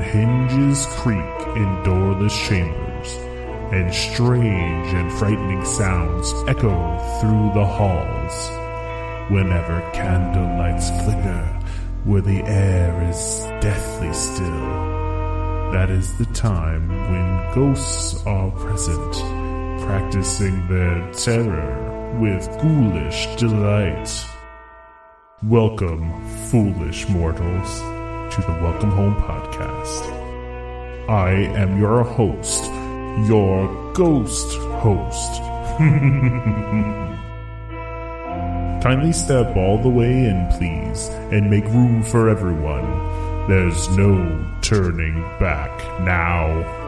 when hinges creak in doorless chambers, and strange and frightening sounds echo through the halls. Whenever candle lights flicker, where the air is deathly still, that is the time when ghosts are present, practicing their terror with ghoulish delight. Welcome, foolish mortals, to the Welcome Home podcast. I am your host, your ghost host. Kindly step all the way in, please, and make room for everyone. There's no turning back now.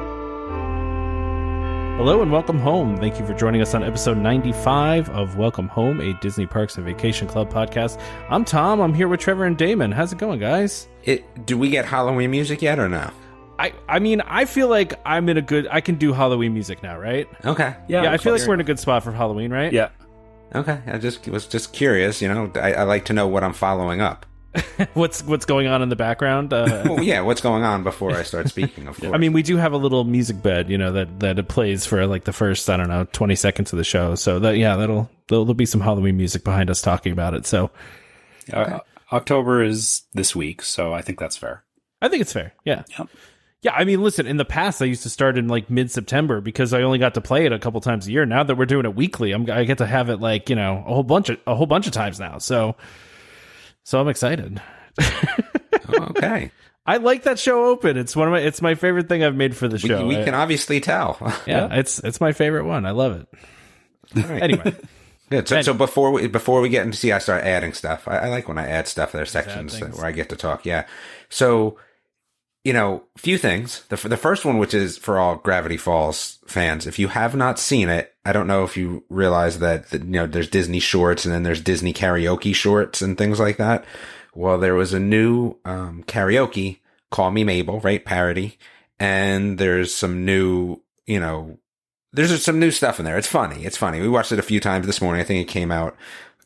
Hello and welcome home. Thank you for joining us on episode 95 of Welcome Home, a Disney Parks and Vacation Club podcast. I'm Tom. I'm here with Trevor and Damon. How's it going, guys? It, do we get Halloween music yet or no? I, I mean, I feel like I'm in a good. I can do Halloween music now, right? Okay. Yeah, I feel like we're in a good spot for Halloween, right? Yeah. Okay. I just was just curious. You know, I, I like to know what I'm following up. what's what's going on in the background? Uh, Well, yeah, what's going on before I start speaking? Of course. I mean, we do have a little music bed, you know, that that it plays for like the first, I don't know, 20 seconds of the show. So that yeah, that'll there'll, there'll be some Halloween music behind us talking about it. So Uh, October is this week, so I think that's fair. I think it's fair. Yeah. Yep. Yeah, I mean, listen, in the past I used to start in like mid-September because I only got to play it a couple times a year. Now that we're doing it weekly, I'm I get to have it like, you know, a whole bunch of a whole bunch of times now. So so I'm excited. Oh, okay. I like that show open. It's one of my it's my favorite thing I've made for the show. we I- can obviously tell. yeah, it's it's my favorite one. I love it. Right. Anyway, Good. So, so before we before we get into see, I start adding stuff. I, I like when I add stuff. There are sections things. where I get to talk. Yeah. So, you know, few things. The the first one, which is for all Gravity Falls fans, if you have not seen it, I don't know if you realize that, you know there's Disney shorts and then there's Disney karaoke shorts and things like that. Well, there was a new um, karaoke, "Call Me Mabel," right? Parody, and there's some new, you know, there's some new stuff in there. It's funny. It's funny. We watched it a few times this morning. I think it came out.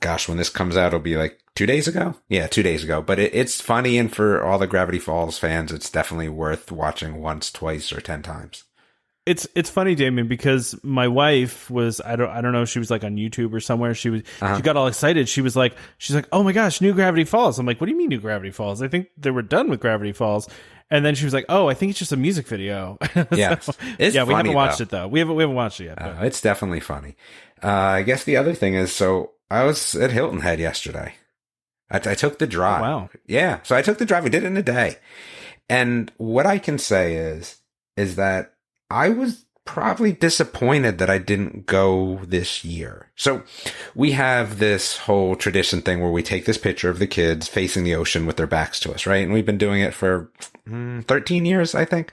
Gosh, when this comes out, it'll be like two days ago. Yeah, two days ago. But it, it's funny, and for all the Gravity Falls fans, it's definitely worth watching once, twice, or ten times. it's it's funny, Damon, because my wife was I don't I don't know she was like on YouTube or somewhere. She was Uh-huh. she got all excited. She was like she's like oh my gosh, new Gravity Falls. I'm like what do you mean new Gravity Falls? I think they were done with Gravity Falls. And then she was like oh I think it's just a music video. Yeah. So, It's yeah. We haven't watched though. it though. We haven't we haven't watched it yet. Uh, it's definitely funny. Uh, I guess the other thing is, so I was at Hilton Head yesterday. I, I took the drive. Oh, wow. Yeah. So I took the drive. I did it in a day. And what I can say is, is that I was probably disappointed that I didn't go this year. So we have this whole tradition thing where we take this picture of the kids facing the ocean with their backs to us, right? And we've been doing it for mm, 13 years, I think.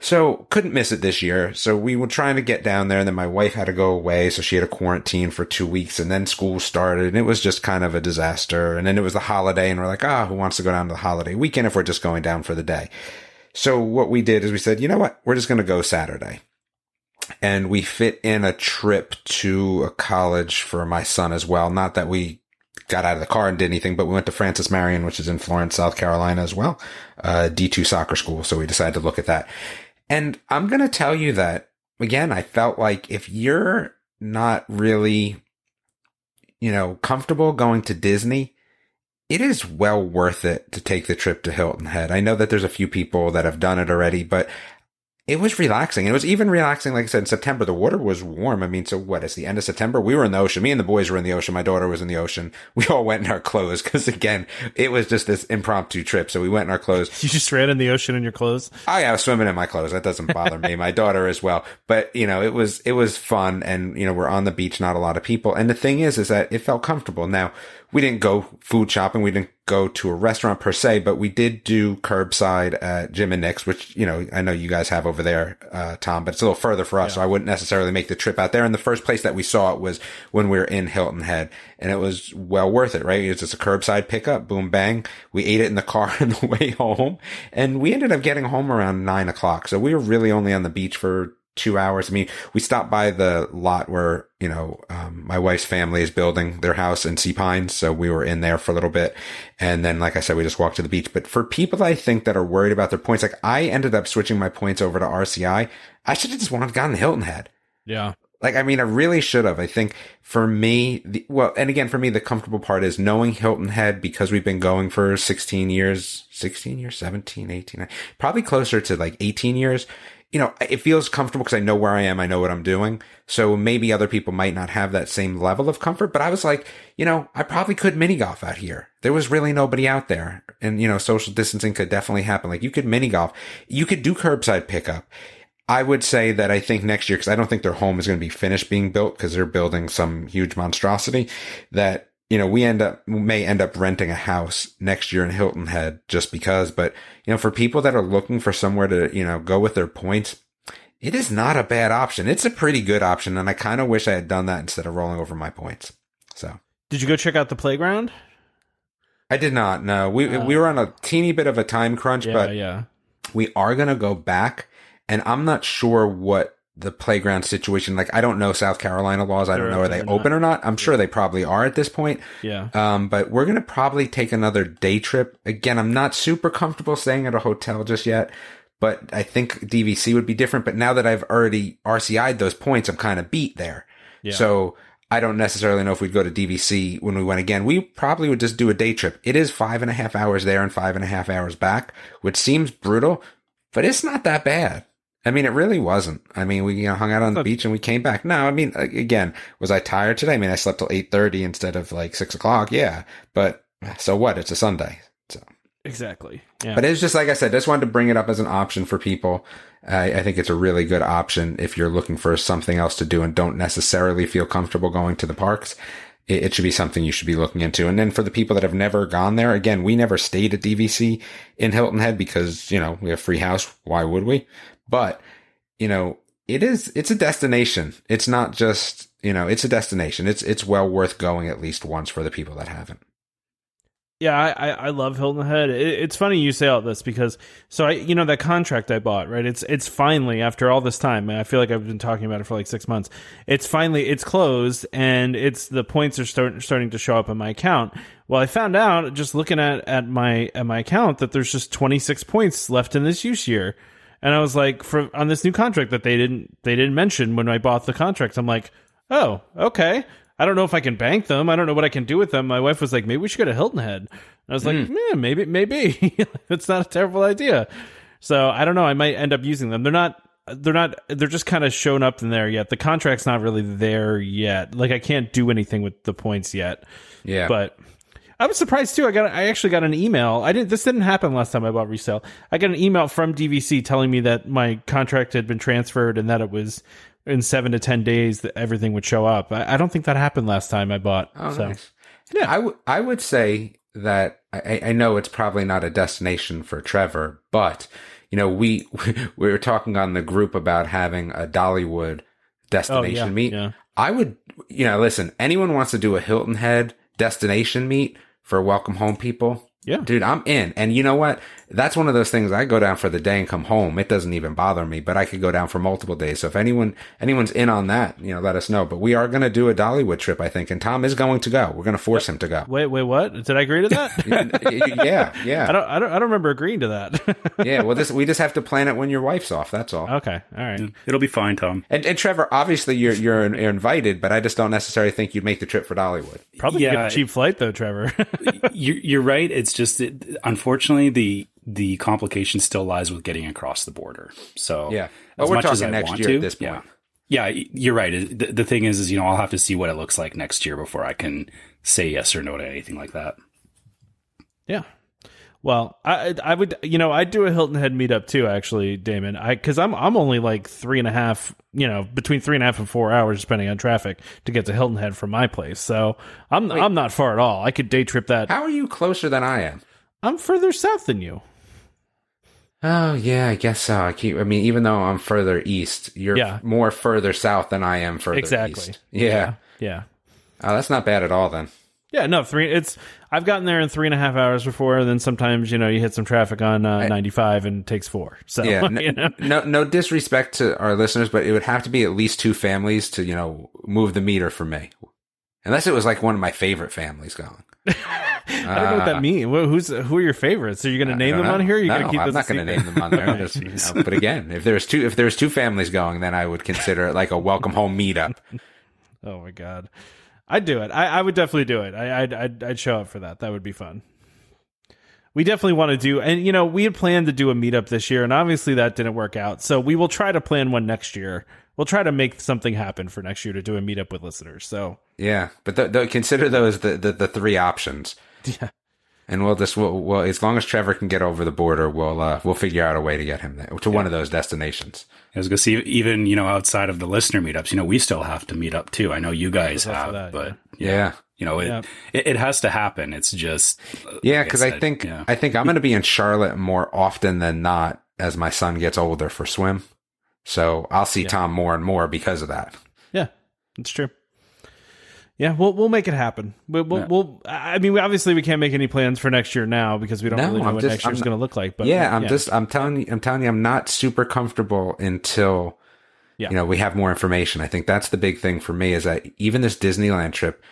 So couldn't miss it this year. So we were trying to get down there and then my wife had to go away. So she had a quarantine for two weeks and then school started and it was just kind of a disaster. And then it was the holiday and we're like, ah, who wants to go down to the holiday weekend if we're just going down for the day? So what we did is we said, you know what? We're just going to go Saturday. And we fit in a trip to a college for my son as well. Not that we got out of the car and did anything, but we went to Francis Marion, which is in Florence, South Carolina as well. Uh, D2 soccer school. So we decided to look at that. And I'm going to tell you that again, I felt like if you're not really, you know, comfortable going to Disney, it is well worth it to take the trip to Hilton Head. I know that there's a few people that have done it already, but it was relaxing. It was even relaxing, like I said, in September. The water was warm. I mean, so what? It's the end of September. We were in the ocean. Me and the boys were in the ocean. My daughter was in the ocean. We all went in our clothes because, again, it was just this impromptu trip. So we went in our clothes. You just ran in the ocean in your clothes. Oh yeah, I was swimming in my clothes. That doesn't bother me. My daughter as well. But you know, it was it was fun, and you know, we're on the beach, not a lot of people. And the thing is, is that it felt comfortable. Now we didn't go food shopping. We didn't go to a restaurant per se, but we did do curbside at Jim and Nick's, which you know I know you guys have over there, uh, Tom. But it's a little further for us, so I wouldn't necessarily make the trip out there. And the first place that we saw it was when we were in Hilton Head, and it was well worth it. Right? It's just a curbside pickup. Boom, bang. We ate it in the car on the way home, and we ended up getting home around nine o'clock. So we were really only on the beach for two hours. I mean, we stopped by the lot where, you know, um, my wife's family is building their house in Sea Pines. So we were in there for a little bit. And then, like I said, we just walked to the beach. But for people I think that are worried about their points, like I ended up switching my points over to RCI. I should have just wanted to gotten Hilton Head. Yeah. Like, I mean, I really should have. I think for me, the, well, and again, for me, the comfortable part is knowing Hilton Head because we've been going for 16 years, 16 years, 17, 18, probably closer to like 18 years. You know, it feels comfortable because I know where I am. I know what I'm doing. So maybe other people might not have that same level of comfort, but I was like, you know, I probably could mini golf out here. There was really nobody out there and, you know, social distancing could definitely happen. Like you could mini golf. You could do curbside pickup. I would say that I think next year, because I don't think their home is going to be finished being built because they're building some huge monstrosity that, you know, we end up, may end up renting a house next year in Hilton Head just because. But, you know, for people that are looking for somewhere to, you know, go with their points, it is not a bad option. It's a pretty good option. And I kind of wish I had done that instead of rolling over my points. So. Did you go check out the playground? I did not. No, we, uh, we were on a teeny bit of a time crunch, yeah, but yeah. we are going to go back and I'm not sure what the playground situation like I don't know South Carolina laws. I don't know are they open or not. I'm sure they probably are at this point. Yeah. Um, but we're gonna probably take another day trip. Again, I'm not super comfortable staying at a hotel just yet, but I think DVC would be different. But now that I've already RCI'd those points, I'm kind of beat there. Yeah. So I don't necessarily know if we'd go to DVC when we went again. We probably would just do a day trip. It is five and a half hours there and five and a half hours back, which seems brutal, but it's not that bad. I mean, it really wasn't. I mean, we you know, hung out on the beach and we came back. No, I mean, again, was I tired today? I mean, I slept till eight thirty instead of like six o'clock. Yeah, but so what? It's a Sunday, so exactly. Yeah. But it's just like I said. Just wanted to bring it up as an option for people. I, I think it's a really good option if you're looking for something else to do and don't necessarily feel comfortable going to the parks. It, it should be something you should be looking into. And then for the people that have never gone there, again, we never stayed at DVC in Hilton Head because you know we have free house. Why would we? But, you know, it is, it's a destination. It's not just, you know, it's a destination. It's, it's well worth going at least once for the people that haven't. Yeah, I, I love Hilton Head. It's funny you say all this because so I you know that contract I bought right. It's it's finally after all this time. and I feel like I've been talking about it for like six months. It's finally it's closed and it's the points are start, starting to show up in my account. Well, I found out just looking at at my at my account that there's just 26 points left in this use year. And I was like, for on this new contract that they didn't they didn't mention when I bought the contract, I'm like, oh, okay. I don't know if I can bank them. I don't know what I can do with them. My wife was like, maybe we should go to Hilton Head. And I was like, Hmm. yeah, maybe, maybe it's not a terrible idea. So I don't know. I might end up using them. They're not. They're not. They're just kind of shown up in there yet. The contract's not really there yet. Like I can't do anything with the points yet. Yeah. But I was surprised too. I got I actually got an email. I didn't this didn't happen last time I bought resale. I got an email from DVC telling me that my contract had been transferred and that it was in seven to ten days that everything would show up. I, I don't think that happened last time I bought. Oh, so nice. Yeah. I would I would say that I, I know it's probably not a destination for Trevor, but you know we we were talking on the group about having a Dollywood destination Oh, yeah, meet. yeah. I would you know listen. Anyone wants to do a Hilton Head destination meet for welcome home people? Yeah. Dude, I'm in. And you know what? That's one of those things I go down for the day and come home. It doesn't even bother me, but I could go down for multiple days. So if anyone anyone's in on that, you know, let us know. But we are going to do a Dollywood trip, I think, and Tom is going to go. We're going to force him to go. wait, wait, what? Did I agree to that? yeah, yeah. I don't, I don't, I don't remember agreeing to that. yeah, well, this we just have to plan it when your wife's off. That's all. okay, all right. It'll be fine, Tom. And, and Trevor, obviously you're, you're you're invited, but I just don't necessarily think you'd make the trip for Dollywood. Probably Yeah. get a cheap flight though, Trevor. You're, you're right. It's just that, unfortunately the the complication still lies with getting across the border. So Yeah. as But we're much as talking I next want year to, at this point. Yeah, yeah, you're right. The, the thing is, is you know I'll have to see what it looks like next year before I can say yes or no to anything like that. Yeah. Well, I I would you know I'd do a Hilton Head meetup too actually, Damon. I because I'm I'm only like three and a half you know between three and a half and four hours depending on traffic to get to Hilton Head from my place. So I'm I'm not far at all. I could day trip that. How are you closer than I am? I'm further south than you. Oh yeah, I guess so. I keep. I mean, even though I'm further east, you're Yeah. more further south than I am further Exactly. east. Yeah. Yeah. Oh, that's not bad at all then. Yeah, no, three. It's I've gotten there in three and a half hours before. And then sometimes you know you hit some traffic on uh, ninety five and it takes four. So Yeah, no, you know? no, no disrespect to our listeners, but it would have to be at least two families to you know move the meter for me, unless it was like one of my favorite families going. I don't know what that means. Who's who are your favorites? Are you going to name them don't on here? Are you no, going to keep I'm not going to name them on there. Just, you know, but again, if there's two, if there's two families going, then I would consider it like a welcome home meetup. Oh my god, I'd do it. I, I would definitely do it. I, I'd, I'd I'd show up for that. That would be fun. We definitely want to do, and you know, we had planned to do a meetup this year, and obviously that didn't work out. So we will try to plan one next year. We'll try to make something happen for next year to do a meetup with listeners. So Yeah, but th th consider those the, the the three options. Yeah. And we'll just we'll, we'll as long as Trevor can get over the border, we'll uh, we'll figure out a way to get him there to one of those destinations. I was going to see, even you know, outside of the listener meetups, you know, we still have to meet up too. I know you guys have, that, but Yeah, you know, it, Yeah. it it has to happen. It's just yeah, like because I think yeah. I think I'm going to be in Charlotte more often than not as my son gets older for swim. So I'll see Tom more and more because of that. yeah, it's true. Yeah, we'll we'll make it happen. We'll, we'll, Yeah. we'll I mean, obviously we can't make any plans for next year now because we don't No, really know I'm what just- next year's going to look like. But yeah, I'm just I'm telling you I'm telling you I'm not super comfortable until Yeah. you know we have more information. I think that's the big thing for me is that even this Disneyland trip,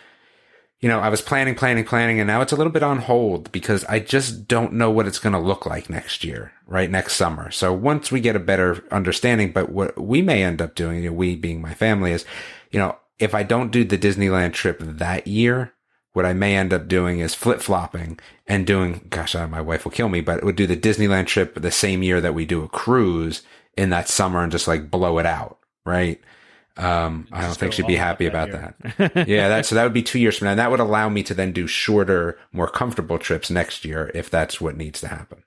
you know, I was planning, planning, planning, and now it's a little bit on hold because I just don't know what it's going to look like next year, right? Next summer. So once we get a better understanding, but what we may end up doing, you know, we being my family is, you know, if I don't do the Disneyland trip that year, what I may end up doing is flip flopping and doing, gosh, uh, my wife will kill me, but it would do the Disneyland trip the same year that we do a cruise in that summer and just like blow it out. Right. Um, I don't think she'd be happy that about year. that. yeah. That, so that would be two years from now. And that would allow me to then do shorter, more comfortable trips next year if that's what needs to happen.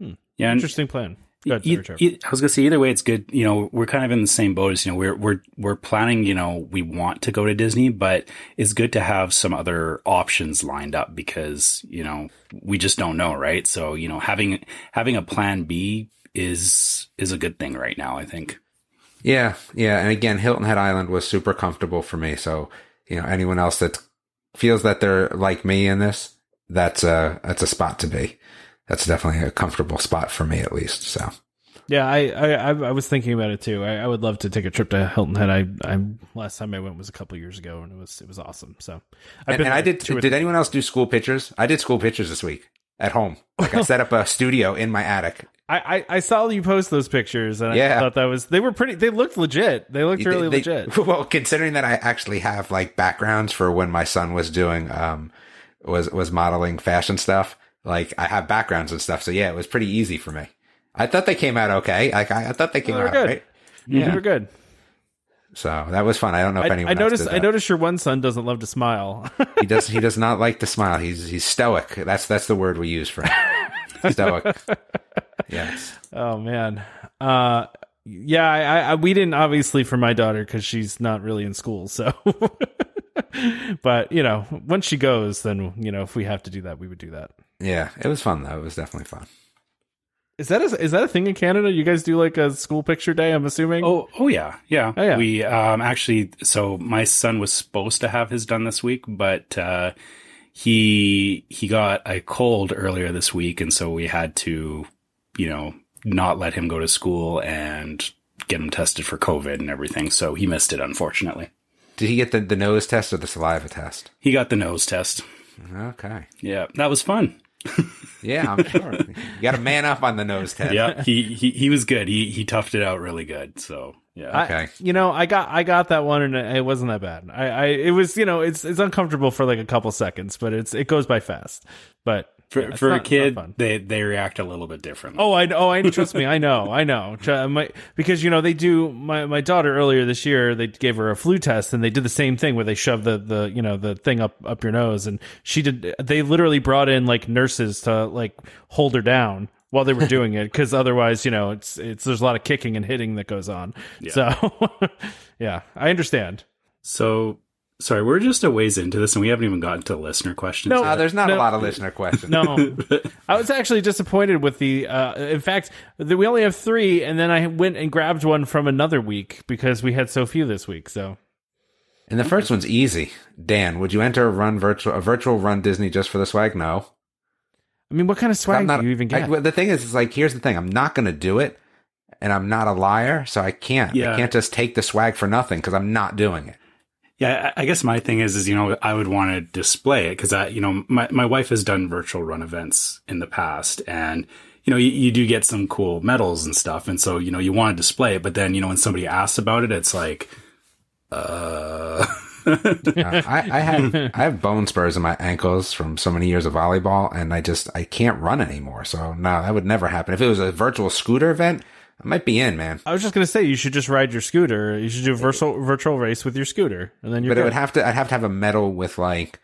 yeah, and Interesting plan. Go ahead, E- sorry, Trevor. e- I was gonna say either way, it's good. You know, we're kind of in the same boat as you know we're we're we're planning. You know, we want to go to Disney, but it's good to have some other options lined up because you know we just don't know, right? So you know, having having a plan B is is a good thing right now. I think. Yeah. Yeah. And again, Hilton Head Island was super comfortable for me. So, you know, anyone else that feels that they're like me in this, that's a, that's a spot to be. That's definitely a comfortable spot for me at least. So. Yeah, I, I I was thinking about it too. I, I would love to take a trip to Hilton Head. I I last time I went was a couple years ago, and it was it was awesome. So, I've And, and I did. Did anyone else do school pictures? I did school pictures this week at home. Like I set up a studio in my attic. I, I, I saw you post those pictures, and I thought that was they were pretty. They looked legit. They looked really They- legit. Well, considering that I actually have like backgrounds for when my son was doing um was was modeling fashion stuff. Like I have backgrounds and stuff. So yeah, it was pretty easy for me. I thought they came out okay. Like I, I thought they came they out good. right. You were good. So that was fun. I don't know if I, anyone I noticed. I noticed your one son doesn't love to smile. he does. He does not like to smile. He's he's stoic. That's that's the word we use for him. stoic. Yes. oh man. Uh, yeah. I, I, I we didn't obviously for my daughter because she's not really in school. So, but you know, once she goes, then you know, if we have to do that, we would do that. Yeah. It was fun though. It was definitely fun. Is that a, is that a thing in Canada? You guys do like a school picture day? I'm assuming. Oh, oh yeah, yeah. Oh, yeah. We um actually, so my son was supposed to have his done this week, but uh, he he got a cold earlier this week, and so we had to, you know, not let him go to school and get him tested for COVID and everything. So he missed it, unfortunately. Did he get the, the nose test or the saliva test? He got the nose test. Okay. Yeah, that was fun. Yeah, I'm sure. you got a man up on the nose test. Yeah, he, he he was good. He he toughed it out really good. So yeah. I- Okay. you know, I got I got that one, and it wasn't that bad. I, I it was you know it's it's uncomfortable for like a couple seconds, but it's it goes by fast. But for yeah, for not- a kid, they they react a little bit differently. Oh, I oh, I trust me. I know, I know. Uh, my, because you know they do. My my daughter earlier this year, they gave her a flu test, and they did the same thing where they shoved the the you know the thing up up your nose, and she did. They literally brought in like nurses to like hold her down while they were doing it, because otherwise, you know, it's it's there's a lot of kicking and hitting that goes on. So, yeah, I understand. So, sorry, we're just a ways into this, and we haven't even gotten to listener questions. No. Uh, there's not No. a lot of listener questions. No, I was actually disappointed with the. Uh, in fact, the, we only have three, and then I went and grabbed one from another week because we had so few this week. So, And the first one's easy. Dan, would you enter a run virtual a virtual run Disney just for the swag? No. I mean, what kind of swag I'm not, do you even get? I- the thing is, is like here's the thing. I'm not going to do it, and I'm not a liar, so I can't. Yeah. I can't just take the swag for nothing because I'm not doing it. Yeah, I guess my thing is, is you know, I would want to display it because I, you know, my my wife has done virtual run events in the past, and you know, you, you do get some cool medals and stuff, and so you know, you want to display it, but then you know, when somebody asks about it, it's like, uh, Uh, I, I have I have bone spurs in my ankles from so many years of volleyball, and I just I can't run anymore. So no, that would never happen. If it was a virtual scooter event, I might be in, man. I was just gonna say you should just ride your scooter. You should do a virtual virtual race with your scooter, and then you're But it would have to I'd have to have a medal with like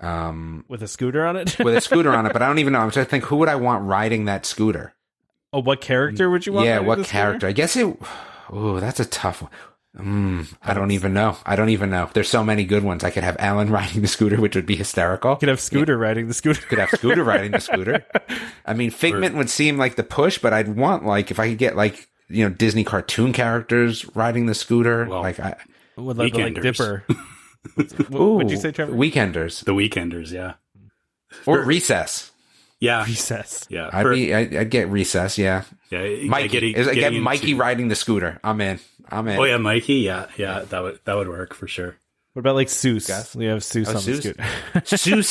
um with a scooter on it. with a scooter on it. But I don't even know. I'm trying to think who would I want riding that scooter. oh, what character would you want? yeah, what the scooter? character? I guess it. Oh, that's a tough one. Mm, I don't even know. I don't even know. There's so many good ones. I could have Alan riding the scooter, which would be hysterical. You could have scooter riding the scooter. could have Scooter riding the scooter. I mean, Figment would seem like the push, but I'd want like if I could get like you know Disney cartoon characters riding the scooter. Well, like I, with like, like Dipper. what would you say, Trevor? Weekenders the weekenders, yeah, or Recess. Yeah, Recess. yeah, I'd For- be. I'd, I'd get Recess. Yeah, yeah. Mikey. getting- Is- getting get Mikey into- riding the scooter. I'm in. I'm in. Oh yeah, Mikey. Yeah, yeah. That would that would work for sure. What about like Seuss? Gus? We have Seuss Oh, on the Seuss? scooter.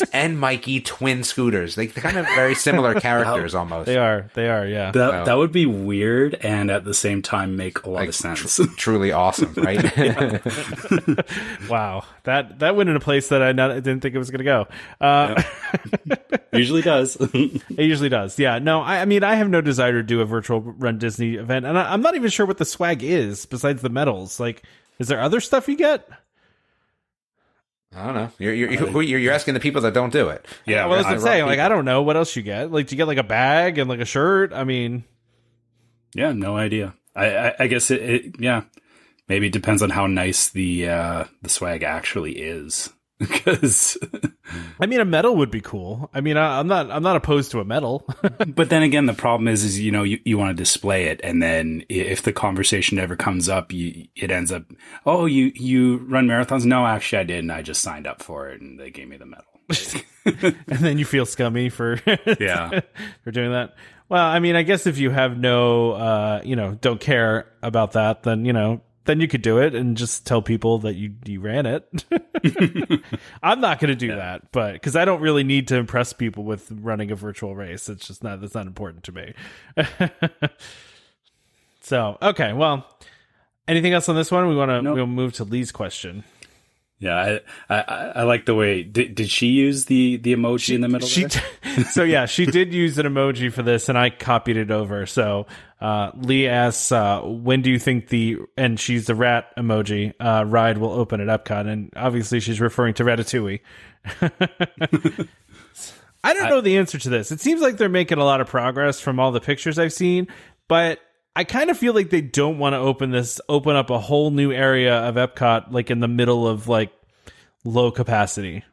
Seuss and Mikey twin scooters. They, they're kind of very similar characters almost. they are. They are. Yeah. That Wow. that would be weird and at the same time make a lot Like, of sense. Truly awesome, right? wow. That that went in a place that I not, didn't think it was going to go. Uh, Usually does. It usually does. Yeah. No, I, I mean, I have no desire to do a virtual run Disney event, and I, I'm not even sure what the swag is besides the medals. Like, is there other stuff you get? I don't know. You're you're, you're you're you're asking the people that don't do it. yeah. well, I- what I'm saying. Like, I don't know what else you get. Like, do you get like a bag and like a shirt? I mean, Yeah, no idea. I, I, I guess it, it, yeah, maybe it depends on how nice the uh, the swag actually is. Because, I mean, a medal would be cool. I mean, I, I'm not, I'm not opposed to a medal. but then again, the problem is, is you know, you, you want to display it, and then if the conversation ever comes up, you it ends up, oh, you you run marathons? No, actually, I didn't. I just signed up for it, and they gave me the medal. and then you feel scummy for Yeah. for doing that. Well, I mean, I guess if you have no, uh, you know, don't care about that, then you know, then you could do it and just tell people that you you ran it. I'm not going to do that, but because I don't really need to impress people with running a virtual race, it's just not that's not important to me. so okay, well, anything else on this one? We want to Nope. we'll move to Lee's question. Yeah, I, I I like the way did, did she use the the emoji in the middle? She there? so yeah, she did use an emoji for this, and I copied it over. So uh, Lee asks, uh, "When do you think the and she's the rat emoji uh, ride will open at Epcot?" And obviously, she's referring to Ratatouille. I don't know the answer to this. It seems like they're making a lot of progress from all the pictures I've seen, but I kind of feel like they don't want to open this, open up a whole new area of Epcot, like in the middle of like low capacity.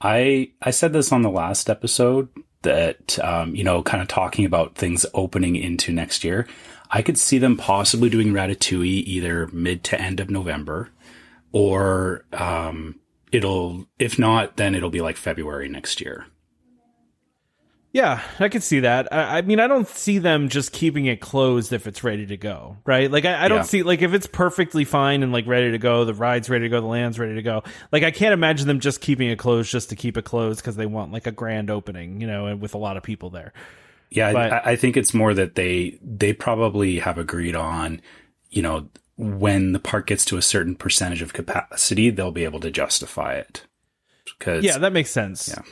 I I said this on the last episode that um, you know, kind of talking about things opening into next year. I could see them possibly doing Ratatouille either mid to end of November, or um, it'll if not, then it'll be like February next year. Yeah, I could see that. I, I mean, I don't see them just keeping it closed if it's ready to go, right? Like, I, I don't Yeah. see like if it's perfectly fine and like ready to go, the ride's ready to go, the land's ready to go. Like, I can't imagine them just keeping it closed just to keep it closed because they want like a grand opening, you know, and with a lot of people there. Yeah, But- I, I think it's more that they they probably have agreed on, you know, when the park gets to a certain percentage of capacity, they'll be able to justify it. Because Yeah, that makes sense. Yeah.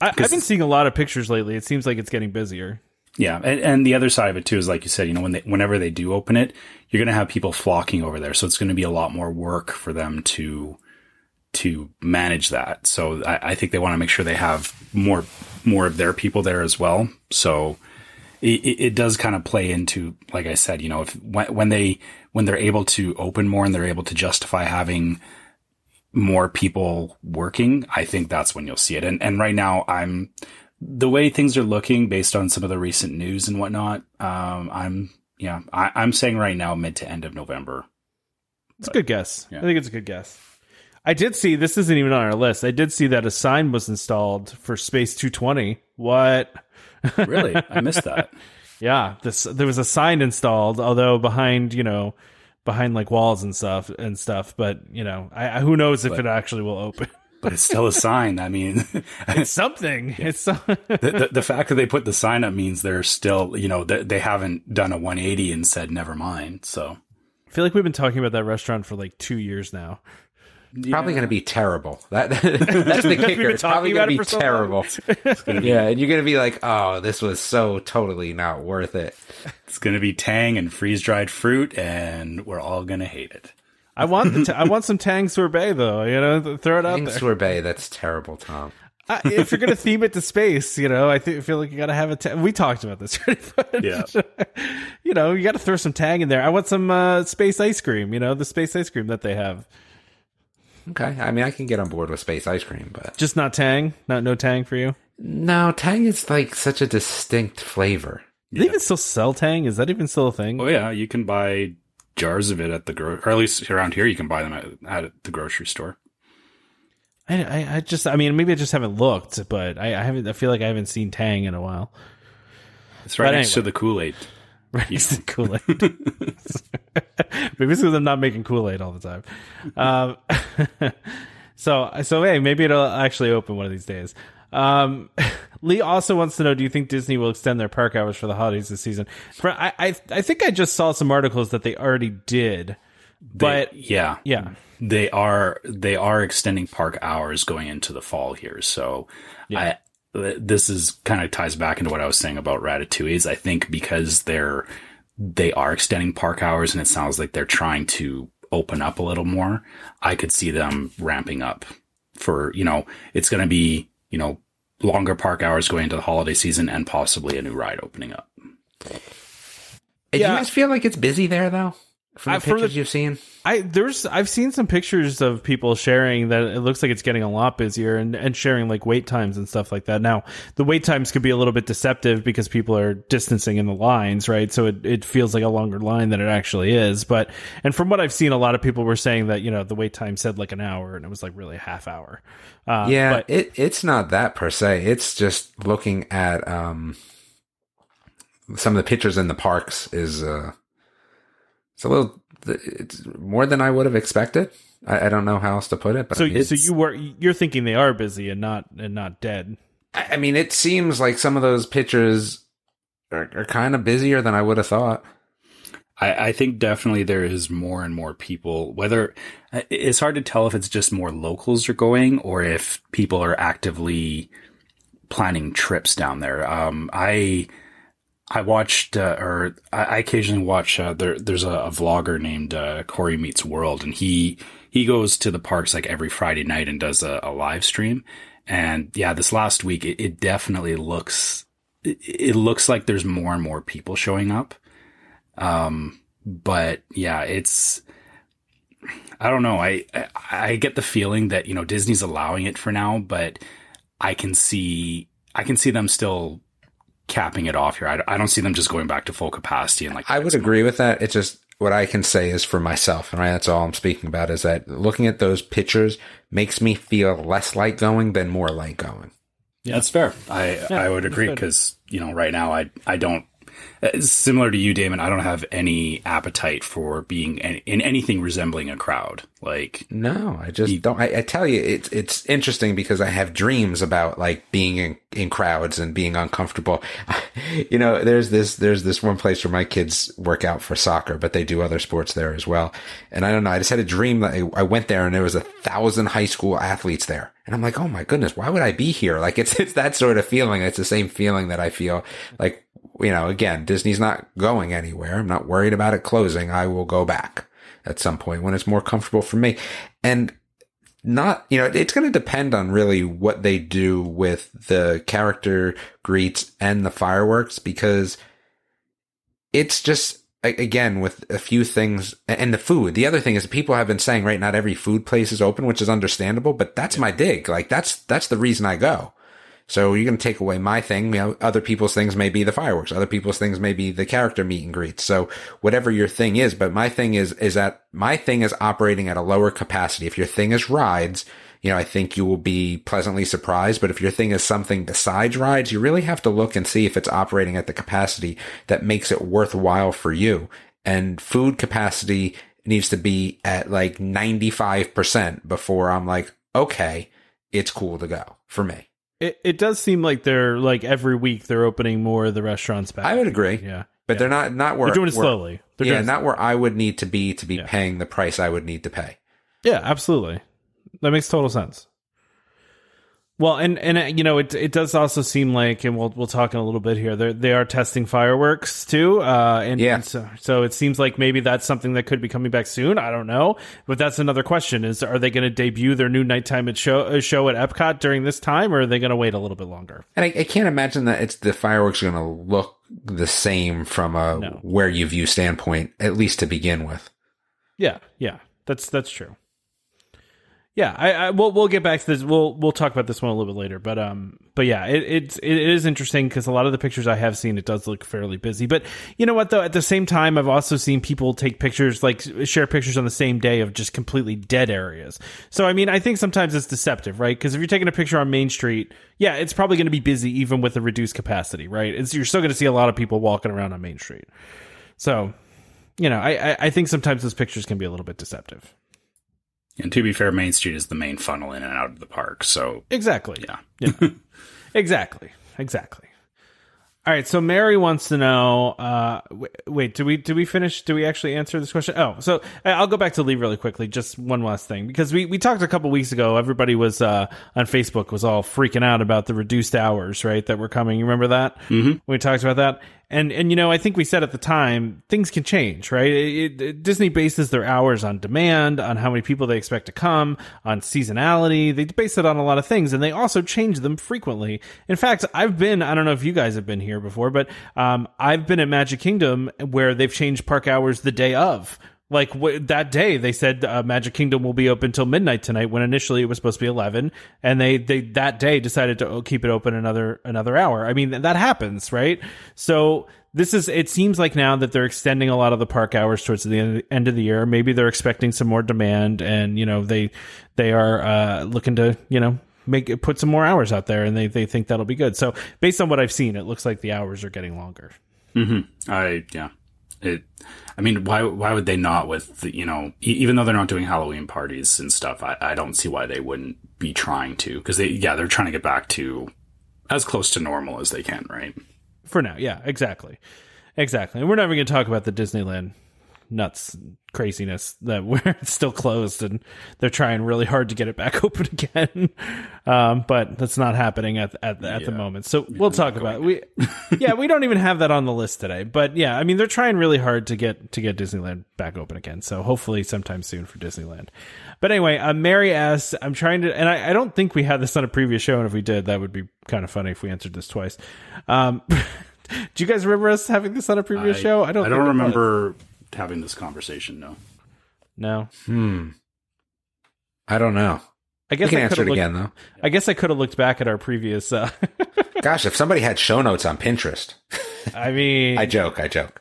I, I've been seeing a lot of pictures lately. It seems like it's getting busier. Yeah, and, and the other side of it too is like you said, you know, when they whenever they do open it, you're going to have people flocking over there, so it's going to be a lot more work for them to to manage that. So I, I think they want to make sure they have more more of their people there as well. So it, it it does kind of play into, like I said, you know, if when, when they when they're able to open more and they're able to justify having more people working, I think that's when you'll see it. And and right now, I'm the way things are looking based on some of the recent news and whatnot. Um, I'm yeah, I, I'm saying right now mid to end of November. It's a good guess. yeah. I think it's a good guess. I did see this isn't even on our list. I did see that a sign was installed for Space 220. What? Really, I missed that. Yeah, this there was a sign installed, although behind you know behind like walls and stuff and stuff. But you know, I, I who knows if But- it actually will open. But it's still a sign. I mean, It's something. It's some- the, the, the fact that they put the sign up means they're still, you know, they, they haven't done a 180 and said never mind. So I feel like we've been talking about that restaurant for like two years now. Probably going to be terrible. That that's the kicker. It's probably talking going to be it for terrible. yeah, and you're going to be like, "Oh, this was so totally not worth it." it's going to be tang and freeze dried fruit, and we're all going to hate it. I want the t- I want some Tang sorbet though. You know, throw it out Tang there. sorbet. That's terrible, Tom. I, if you're gonna theme it to space, you know, I think, feel like you gotta have a. Ta- we talked about this, right? But, Yeah. you know, you gotta throw some Tang in there. I want some uh, space ice cream. You know, the space ice cream that they have. Okay, I mean, I can get on board with space ice cream, but Just not Tang. Not no Tang for you. no, Tang is like such a distinct flavor. Do they even still sell Tang? Is that even still a thing? Oh yeah, you can buy jars of it at the gro, or at least around here, you can buy them at, at the grocery store. I, I, I just, I mean, maybe I just haven't looked, but I, I haven't. I feel like I haven't seen Tang in a while. It's right But next anyway. to the Kool Aid. The Kool Aid. maybe it's because I'm not making Kool Aid all the time. Um, so, so hey, maybe it'll actually open one of these days. Um, Lee also wants to know: Do you think Disney will extend their park hours for the holidays this season? For, I, I, I think I just saw some articles that they already did, but yeah, yeah, they are they are extending park hours going into the fall here. So I this is kind of ties back into what I was saying about Ratatouille. I think because they're they are extending park hours and it sounds like they're trying to open up a little more. I could see them ramping up for you know it's going to be you know longer park hours going into the holiday season and possibly a new ride opening up. Do you guys feel like it's busy there though? From the Uh, for the- pictures you've seen, I there's I've seen some pictures of people sharing that it looks like it's getting a lot busier and, and sharing like wait times and stuff like that. Now the wait times could be a little bit deceptive because people are distancing in the lines, right? So it, it feels like a longer line than it actually is. But and from what I've seen, a lot of people were saying that you know the wait time said like an hour and it was like really a half hour. Uh, yeah, but it it's not that per se. It's just looking at um some of the pictures in the parks is uh it's a little it's more than I would have expected. I, I don't know how else to put it, but so I mean, so you were you're thinking they are busy and not and not dead. I I mean, it seems like some of those pictures are, are kind of busier than I would have thought. I, I think definitely there is more and more people. Whether it's hard to tell if it's just more locals are going or if people are actively planning trips down there. Um, I I watched uh, or I, occasionally watch. Uh, there, there's a, a vlogger named uh, Corey Meets World, and he he goes to the parks like every Friday night and does a, a live stream. And yeah, this last week it, it definitely looks it, it looks like there's more and more people showing up. Um, but yeah, it's, I don't know. I, I, I get the feeling that, you know, Disney's allowing it for now, but I can see, I can see them still capping it off here. I, I don't see them just going back to full capacity and like, I would agree with that. It's just what I can say is for myself, and right, that's all I'm speaking about. Is that looking at those pictures makes me feel less like going than more like going. Yeah, that's fair. I I would agree because you know right now I I don't Uh, similar to you, Damon. I don't have any appetite for being in, in anything resembling a crowd. Like No, I just don't. I, I tell you, it's it's interesting because I have dreams about like being in, in crowds and being uncomfortable. you know, there's this there's this one place where my kids work out for soccer, but they do other sports there as well. And I don't know. I just had a dream that I, I went there and there was a thousand high school athletes there, and I'm like, oh my goodness, why would I be here? Like it's it's that sort of feeling. It's the same feeling that I feel like you know. Again, Disney's not going anywhere. I'm not worried about it closing. I will go back at some point when it's more comfortable for me. And not, you know, it's going to depend on really what they do with the character greets and the fireworks because it's just, again, with a few things and the food. The other thing is people have been saying, right, not every food place is open, which is understandable, but that's my dig. Like that's, that's the reason I go. So you're going to take away my thing. You know, other people's things may be the fireworks. Other people's things may be the character meet and greets. So whatever your thing is, but my thing is, is that my thing is operating at a lower capacity. If your thing is rides, you know, I think you will be pleasantly surprised. But if your thing is something besides rides, you really have to look and see if it's operating at the capacity that makes it worthwhile for you. And food capacity needs to be at like 95% before I'm like, okay, it's cool to go for me. It it does seem like they're like every week they're opening more of the restaurants back. I would agree. Yeah. But yeah. they're not, not where They're doing it where- slowly. They're yeah, not where I would need to be to be Yeah. paying the price I would need to pay. Yeah, absolutely. That makes total sense. Well, and and uh, you know, it it does also seem like, and we'll we'll talk in a little bit here. They they are testing fireworks too, uh, and, Yeah. and so so it seems like maybe that's something that could be coming back soon. I don't know, but that's another question: is are they going to debut their new nighttime at show uh, show at Epcot during this time, or are they going to wait a little bit longer? And I, I can't imagine that it's the fireworks are going to look the same from a No. where you view standpoint, at least to begin with. Yeah, yeah, that's that's true. Yeah, I, I we'll we'll get back to this. We'll we'll talk about this one a little bit later, but um, but yeah, it, it's it is interesting because a lot of the pictures I have seen, it does look fairly busy. But you know what though, at the same time, I've also seen people take pictures, like share pictures on the same day of just completely dead areas. So I mean, I think sometimes it's deceptive, right? Because if you're taking a picture on Main Street, yeah, it's probably going to be busy even with a reduced capacity, right? It's you're still going to see a lot of people walking around on Main Street. So you know, I, I I think sometimes those pictures can be a little bit deceptive. And to be fair, Main Street is the main funnel in and out of the park. So Exactly. yeah. Yeah. exactly. Exactly. All right. So Mary wants to know. Uh, wait. Do we do we finish? Do we actually answer this question? Oh, so I- I'll go back to Lee really quickly. Just one last thing because we we talked a couple weeks ago. Everybody was uh, on Facebook was all freaking out about the reduced hours, right? That were coming. You remember that? Mm-hmm. We talked about that. And and you know I think we said at the time things can change, right? It, it, Disney bases their hours on demand, on how many people they expect to come, on seasonality. They base it on a lot of things, and they also change them frequently. In fact, I've been I don't know if you guys have been here before, but um, I've been at Magic Kingdom where they've changed park hours the day of. Like that day, they said uh, Magic Kingdom will be open till midnight tonight. When initially it was supposed to be eleven, and they they that day decided to keep it open another another hour. I mean that happens, right? So this is it seems like now that they're extending a lot of the park hours towards the end, end of the year. Maybe they're expecting some more demand, and you know they they are uh, looking to you know make it put some more hours out there, and they they think that'll be good. So based on what I've seen, it looks like the hours are getting longer. I yeah. It. I mean, why why would they not? With you know, even though they're not doing Halloween parties and stuff, I, I don't see why they wouldn't be trying to. Because they yeah, they're trying to get back to as close to normal as they can, right? for now. Yeah, exactly, exactly. And we're never going to talk about the Disneyland nuts craziness that where it's still closed and they're trying really hard to get it back open again. Um, but that's not happening at at, at the moment. So we'll talk about it. we. yeah, we don't even have that on the list today. But yeah, I mean they're trying really hard to get to get Disneyland back open again. So hopefully sometime soon for Disneyland. But anyway, uh, Mary asks, I'm trying to, and I, I don't think we had this on a previous show, and if we did, that would be kind of funny if we answered this twice. Um, do you guys remember us having this on a previous show? I don't. I don't remember. Having this conversation. No. No, Hmm. I don't know. I We guess can I answer could it have again looked, though. I guess I could have looked back at our previous. Uh, Gosh, if somebody had show notes on Pinterest, I mean, I joke, I joke.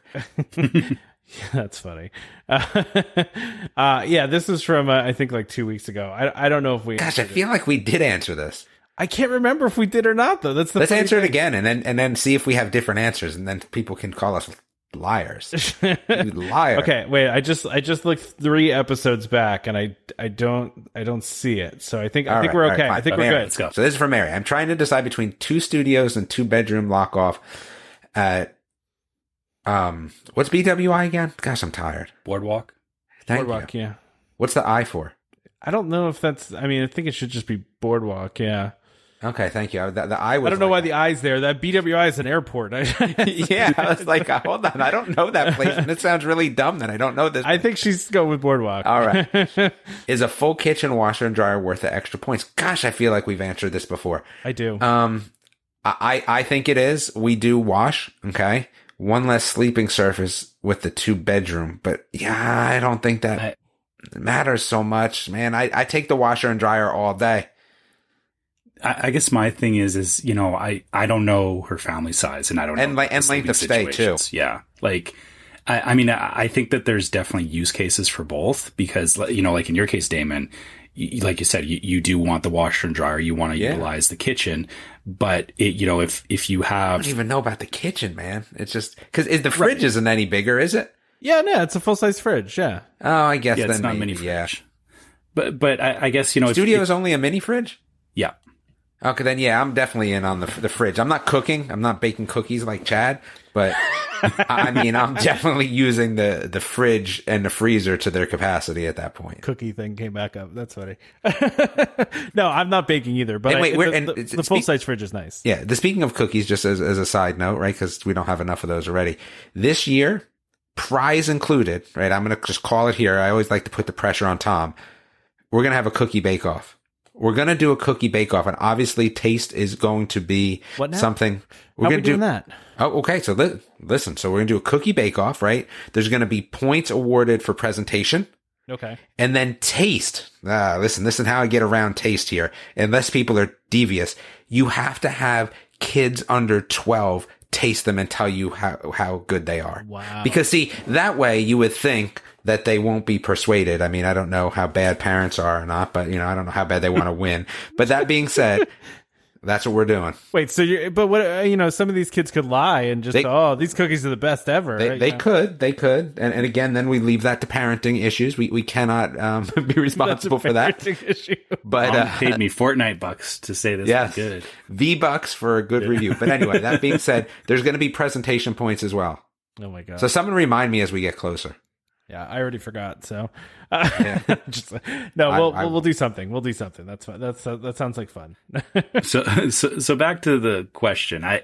That's funny. Uh, uh, yeah, this is from uh, I think like two weeks ago. I I don't know if we. Gosh, I answered it. feel like we did answer this. I can't remember if we did or not though. That's the Let's answer it again, and then and then see if we have different answers, and then people can call us liars. you liar. Okay, wait. I just I just looked three episodes back, and I I don't I don't see it. So I think I All think right, we're all right, okay. I think Mary, we're good. Let's go. So this is for Mary. I'm trying to decide between two studios and two bedroom lock off at um what's BWI again? Gosh, I'm tired. Boardwalk. Thank Boardwalk, you. yeah. What's the I for? I don't know if that's. I mean, I think it should just be Boardwalk. Yeah. Okay, thank you. I, the, the I was I don't know why like- the I's there. That BWI is an airport. Yeah, I was like, uh, hold on, I don't know that place, and it sounds really dumb that I don't know this. I think she's going with Boardwalk. All right, is a full kitchen washer and dryer worth the extra points? Gosh, I feel like we've answered this before. I do. Um, I I think it is. We do wash. Okay, one less sleeping surface with the two bedroom, but yeah, I don't think that I- matters so much, man. I I take the washer and dryer all day. I, I guess my thing is, is you know, I I don't know her family size, and I don't know And like- the and length of stay, too. Yeah, like. I, I mean, I I think that there's definitely use cases for both because, you know, like in your case, Damon, you, like you said, you, you do want the washer and dryer, you want to Yeah. utilize the kitchen, but it, you know, if if you have, I don't even know about the kitchen, man. It's just because the fridge isn't any bigger, is it? Yeah, no, it's a full size fridge. Yeah. Oh, I guess yeah, then it's not maybe, mini yeah. fridge, but but I, I guess you know, Studio if- is only a mini fridge. yeah, Okay, then yeah, I'm definitely in on the the fridge. I'm not cooking. I'm not baking cookies like Chad, but I mean, I'm definitely using the the fridge and the freezer to their capacity at that point. Cookie thing came back up. That's funny. no, I'm not baking either. But And I- wait, we're- the, and the, the full size fridge is nice. Yeah. The speaking of cookies, just as as a side note, right? Because we don't have enough of those already. This year, prize included, right? I'm gonna just call it here. I always like to put the pressure on Tom. We're gonna have a cookie bake off. We're gonna do a cookie bake off, and obviously, taste is going to be What something. We're How gonna we do that? Oh, okay. So li- listen. So we're gonna do a cookie bake off, right? There's gonna be points awarded for presentation. Okay. And then taste. Ah, listen, listen how I get around taste here. Unless people are devious, you have to have kids under 12 taste them and tell you how, how good they are. Wow. Because see, that way you would think that they won't be persuaded. I mean, I don't know how bad parents are or not, but you know, I don't know how bad they want to win. But that being said, that's what we're doing. Wait, so you but what uh, you know, some of these kids could lie and just They- oh, these cookies are the best ever. They, right? they You know? could, they could. And, and again, then we leave that to parenting issues. We, we cannot, um, be responsible for that. issue. But, Mom uh, paid me Fortnite bucks to say this Yes. is good. V bucks for a good review. But anyway, that being said, there's going to be presentation points as well. Oh my god. So someone remind me as we get closer. Yeah, I already forgot. So, just no, I- we'll, I- we'll do something. We'll do something. That's fun. That's uh, that sounds like fun. so, so, so back to the question. I,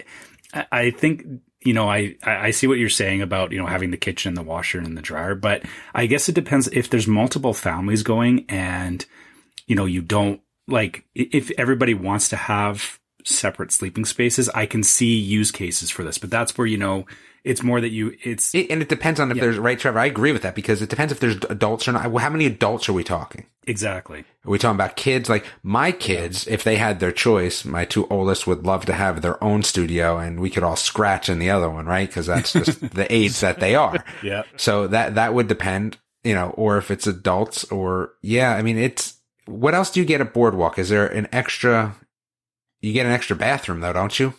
I- think, you know, I, I I see what you're saying about, you know, having the kitchen, the washer and the dryer, but I guess it depends if there's multiple families going and, you know, you don't like, if everybody wants to have separate sleeping spaces, I can see use cases for this, but that's where, you know, it's more that you, it's, It, and it depends on if there's, right, Trevor? I agree with that because it depends if there's adults or not. Well, How many adults are we talking? exactly. Are we talking about kids? Like my kids, if they had their choice, my two oldest would love to have their own studio and we could all scratch in the other one, right? Cause that's just the age that they are. Yeah. So that, that would depend, you know, or if it's adults or yeah, I mean, it's, what else do you get at Boardwalk? Is there an extra, you get an extra bathroom though, don't you?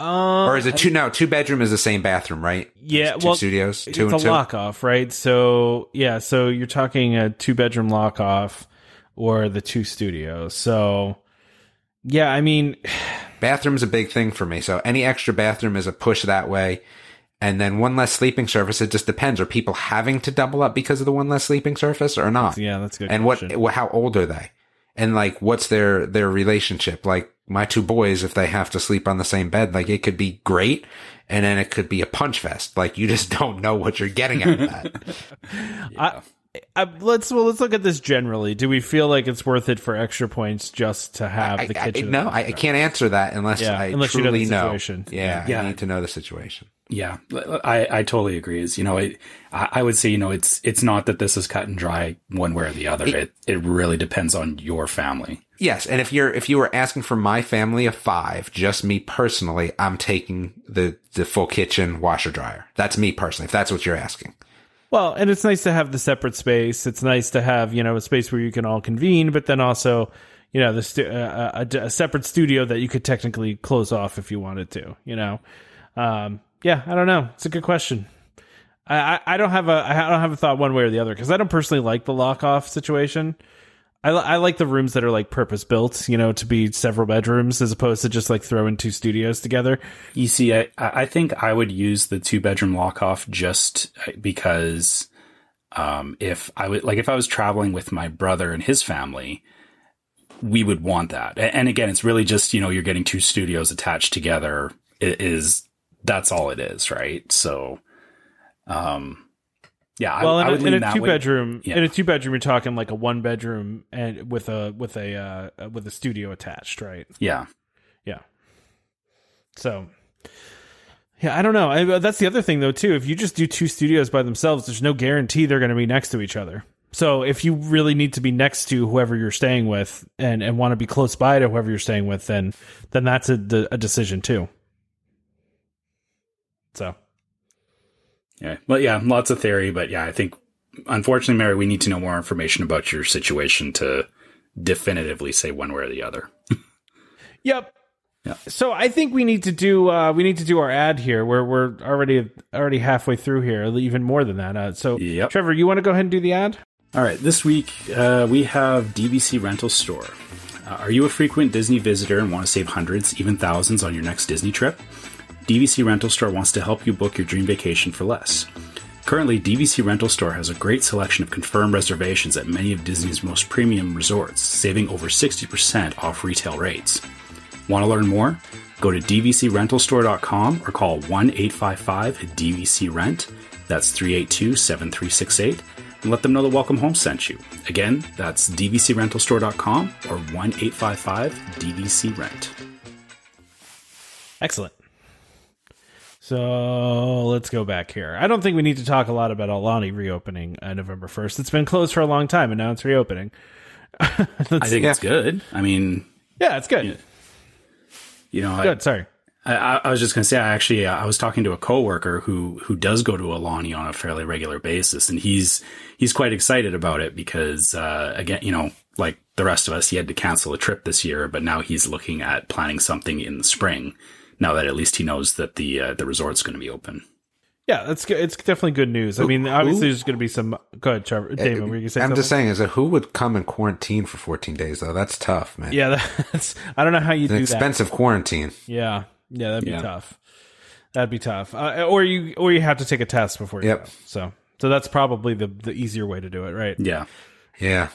Um, Or is it two, no, two bedroom is the same bathroom, right? Yeah, Two well, studios, it's two a and two. lock off, right? So yeah, so you're talking a two bedroom lock off or the two studios. So yeah, I mean, Bathroom's a big thing for me. So any extra bathroom is a push that way. And then one less sleeping surface. It just depends. Are people having to double up because of the one less sleeping surface or not? yeah, that's a good. and what, question. wh- how old are they? And like, what's their, their relationship? Like my two boys, if they have to sleep on the same bed, like it could be great. And then it could be a punch fest. Like you just don't know what you're getting out of that. I, I, let's well, let's look at this generally. Do we feel like it's worth it for extra points just to have I, the I- kitchen? no, I, can't answer that unless Yeah, I unless you know truly the know. situation. Yeah, Yeah. I need to know the situation. Yeah, I, I totally agree. Is you know, I I would say you know it's it's not that this is cut and dry one way or the other. It it really depends on your family. Yes, and if you're if you were asking for my family of five, just me personally, I'm taking the the full kitchen washer dryer. That's me personally. If that's what you're asking. Well, and it's nice to have the separate space. It's nice to have you know a space where you can all convene, but then also you know the stu- uh, a, a separate studio that you could technically close off if you wanted to. You know, um, yeah, I don't know. It's a good question. I, I, I don't have a I don't have a thought one way or the other because I don't personally like the lock off situation. I, I like the rooms that are like purpose built, you know, to be several bedrooms as opposed to just like throwing two studios together. You see, I I think I would use the two bedroom lock off just because um, if I would like if I was traveling with my brother and his family, we would want that. And again, it's really just you know you're getting two studios attached together. Is that's all it is, right? So, um, yeah, well, I, in, I would a, in a two way. bedroom, Yeah. in a two bedroom, you're talking like a one bedroom and with a with a uh, with a studio attached, right? Yeah. Yeah. So, yeah, I don't know. I, that's the other thing though too. If you just do two studios by themselves, there's no guarantee they're going to be next to each other. So if you really need to be next to whoever you're staying with and, and want to be close by to whoever you're staying with, then then that's a, a decision too. So Yeah. Well, yeah, lots of theory, but yeah, I think unfortunately, Mary, we need to know more information about your situation to definitively say one way or the other. Yep. Yeah. So I think we need to do uh, we need to do our ad here. We're we're already already halfway through here, even more than that. Uh, so Yep. Trevor, you want to go ahead and do the ad? All right, this week uh, we have DVC Rental Store. Uh, are you a frequent Disney visitor and want to save hundreds, even thousands on your next Disney trip? DVC Rental Store wants to help you book your dream vacation for less. Currently, DVC Rental Store has a great selection of confirmed reservations at many of Disney's most premium resorts, saving over 60% off retail rates. Want to learn more? Go to dvcrentalstore.com or call 1 855 DVC Rent. That's 382 7368 and let them know the Welcome Home sent you. Again, that's dvcrentalstore.com or 1 855 DVC Rent. Excellent. So let's go back here. I don't think we need to talk a lot about Aulani reopening uh, November first. It's been closed for a long time, and now it's reopening. I think it's good. I mean, Yeah, it's good. You know, I, Good. Sorry. I, I was just going to say, I actually, uh, I was talking to a coworker who who does go to Aulani on a fairly regular basis, and he's he's quite excited about it because, uh, again, you know, like the rest of us, he had to cancel a trip this year, but now he's looking at planning something in the spring. Now that at least he knows that the uh, the resort's going to be open. Yeah, that's good. It's definitely good news. I mean, obviously, there's going to be some. Go ahead, Trevor. David, were you going to say I'm something? just saying, is that who would come in quarantine for 14 days though? That's tough, man. Yeah, that's. I don't know how you It's an do that. expensive quarantine. Yeah, yeah, that'd be Yeah. tough. That'd be tough. Uh, or you, or you have to take a test before you Yep. go. So, so that's probably the the easier way to do it, right? Yeah, Yeah.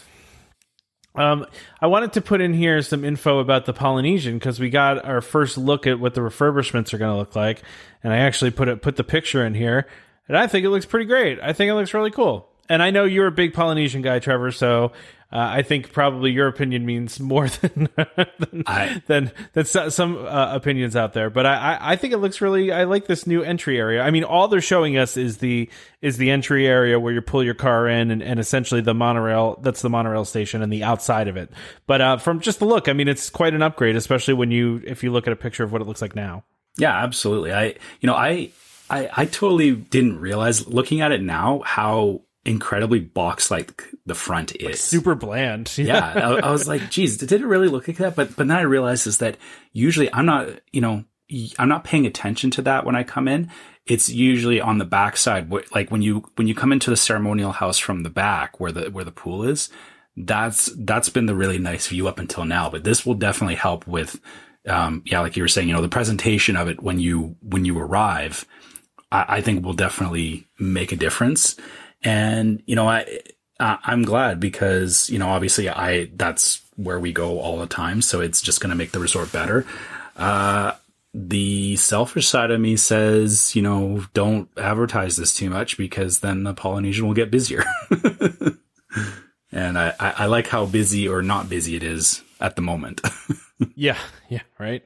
Um, I wanted to put in here some info about the Polynesian because we got our first look at what the refurbishments are going to look like, and I actually put it put the picture in here, and I think it looks pretty great. I think it looks really cool. And I know you're a big Polynesian guy, Trevor, so uh, I think probably your opinion means more than than, I- than, than some uh, opinions out there. But I, I, I think it looks really. I like this new entry area. I mean, all they're showing us is the is the entry area where you pull your car in, and, and essentially the monorail. That's the monorail station and the outside of it. But uh, from just the look, I mean, it's quite an upgrade, especially when you if you look at a picture of what it looks like now. Yeah, absolutely. I, you know, I, I, I totally didn't realize looking at it now how incredibly box like the front is. Super bland. yeah, I, I was like, geez, did it really look like that? But but then I realized is that usually I'm not, you know, I'm not paying attention to that when I come in. It's usually on the backside, wh- like when you when you come into the ceremonial house from the back where the where the pool is. That's that's been the really nice view up until now. But this will definitely help with, um, yeah, like you were saying, you know, the presentation of it when you when you arrive. I, I think will definitely make a difference. And you know, I I'm glad because you know obviously I that's where we go all the time, so it's just going to make the resort better. Uh, the selfish side of me says, you know, don't advertise this too much because then the Polynesian will get busier. and I, I, I like how busy or not busy it is at the moment. Yeah, yeah, right.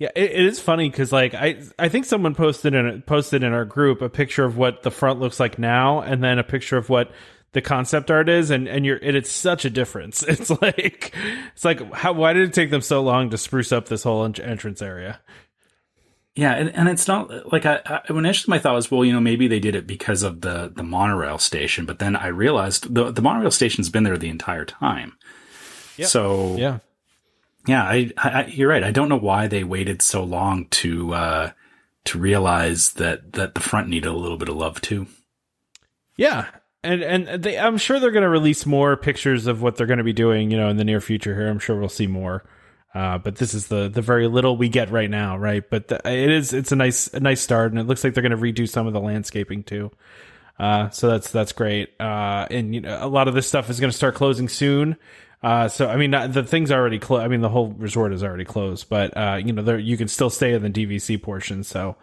Yeah, it, it is funny because like I I think someone posted in posted in our group a picture of what the front looks like now, and then a picture of what the concept art is, and and you're and it's such a difference. It's like it's like how why did it take them so long to spruce up this whole en- entrance area? Yeah, and, and it's not like I, I initially my thought was, well, you know, maybe they did it because of the the monorail station, but then I realized the the monorail station's been there the entire time. Yeah. So Yeah, yeah, I, I you're right. I don't know why they waited so long to uh to realize that that the front needed a little bit of love too. yeah. And and they, I'm sure they're going to release more pictures of what they're going to be doing, you know, in the near future. Here, I'm sure we'll see more. Uh, but this is the the very little we get right now, right? But the, it is it's a nice a nice start, and it looks like they're going to redo some of the landscaping too. Uh, so that's that's great. Uh, and you know, a lot of this stuff is going to start closing soon. Uh, so I mean, the thing's already closed. I mean, the whole resort is already closed, but uh, you know, there you can still stay in the DVC portion. So,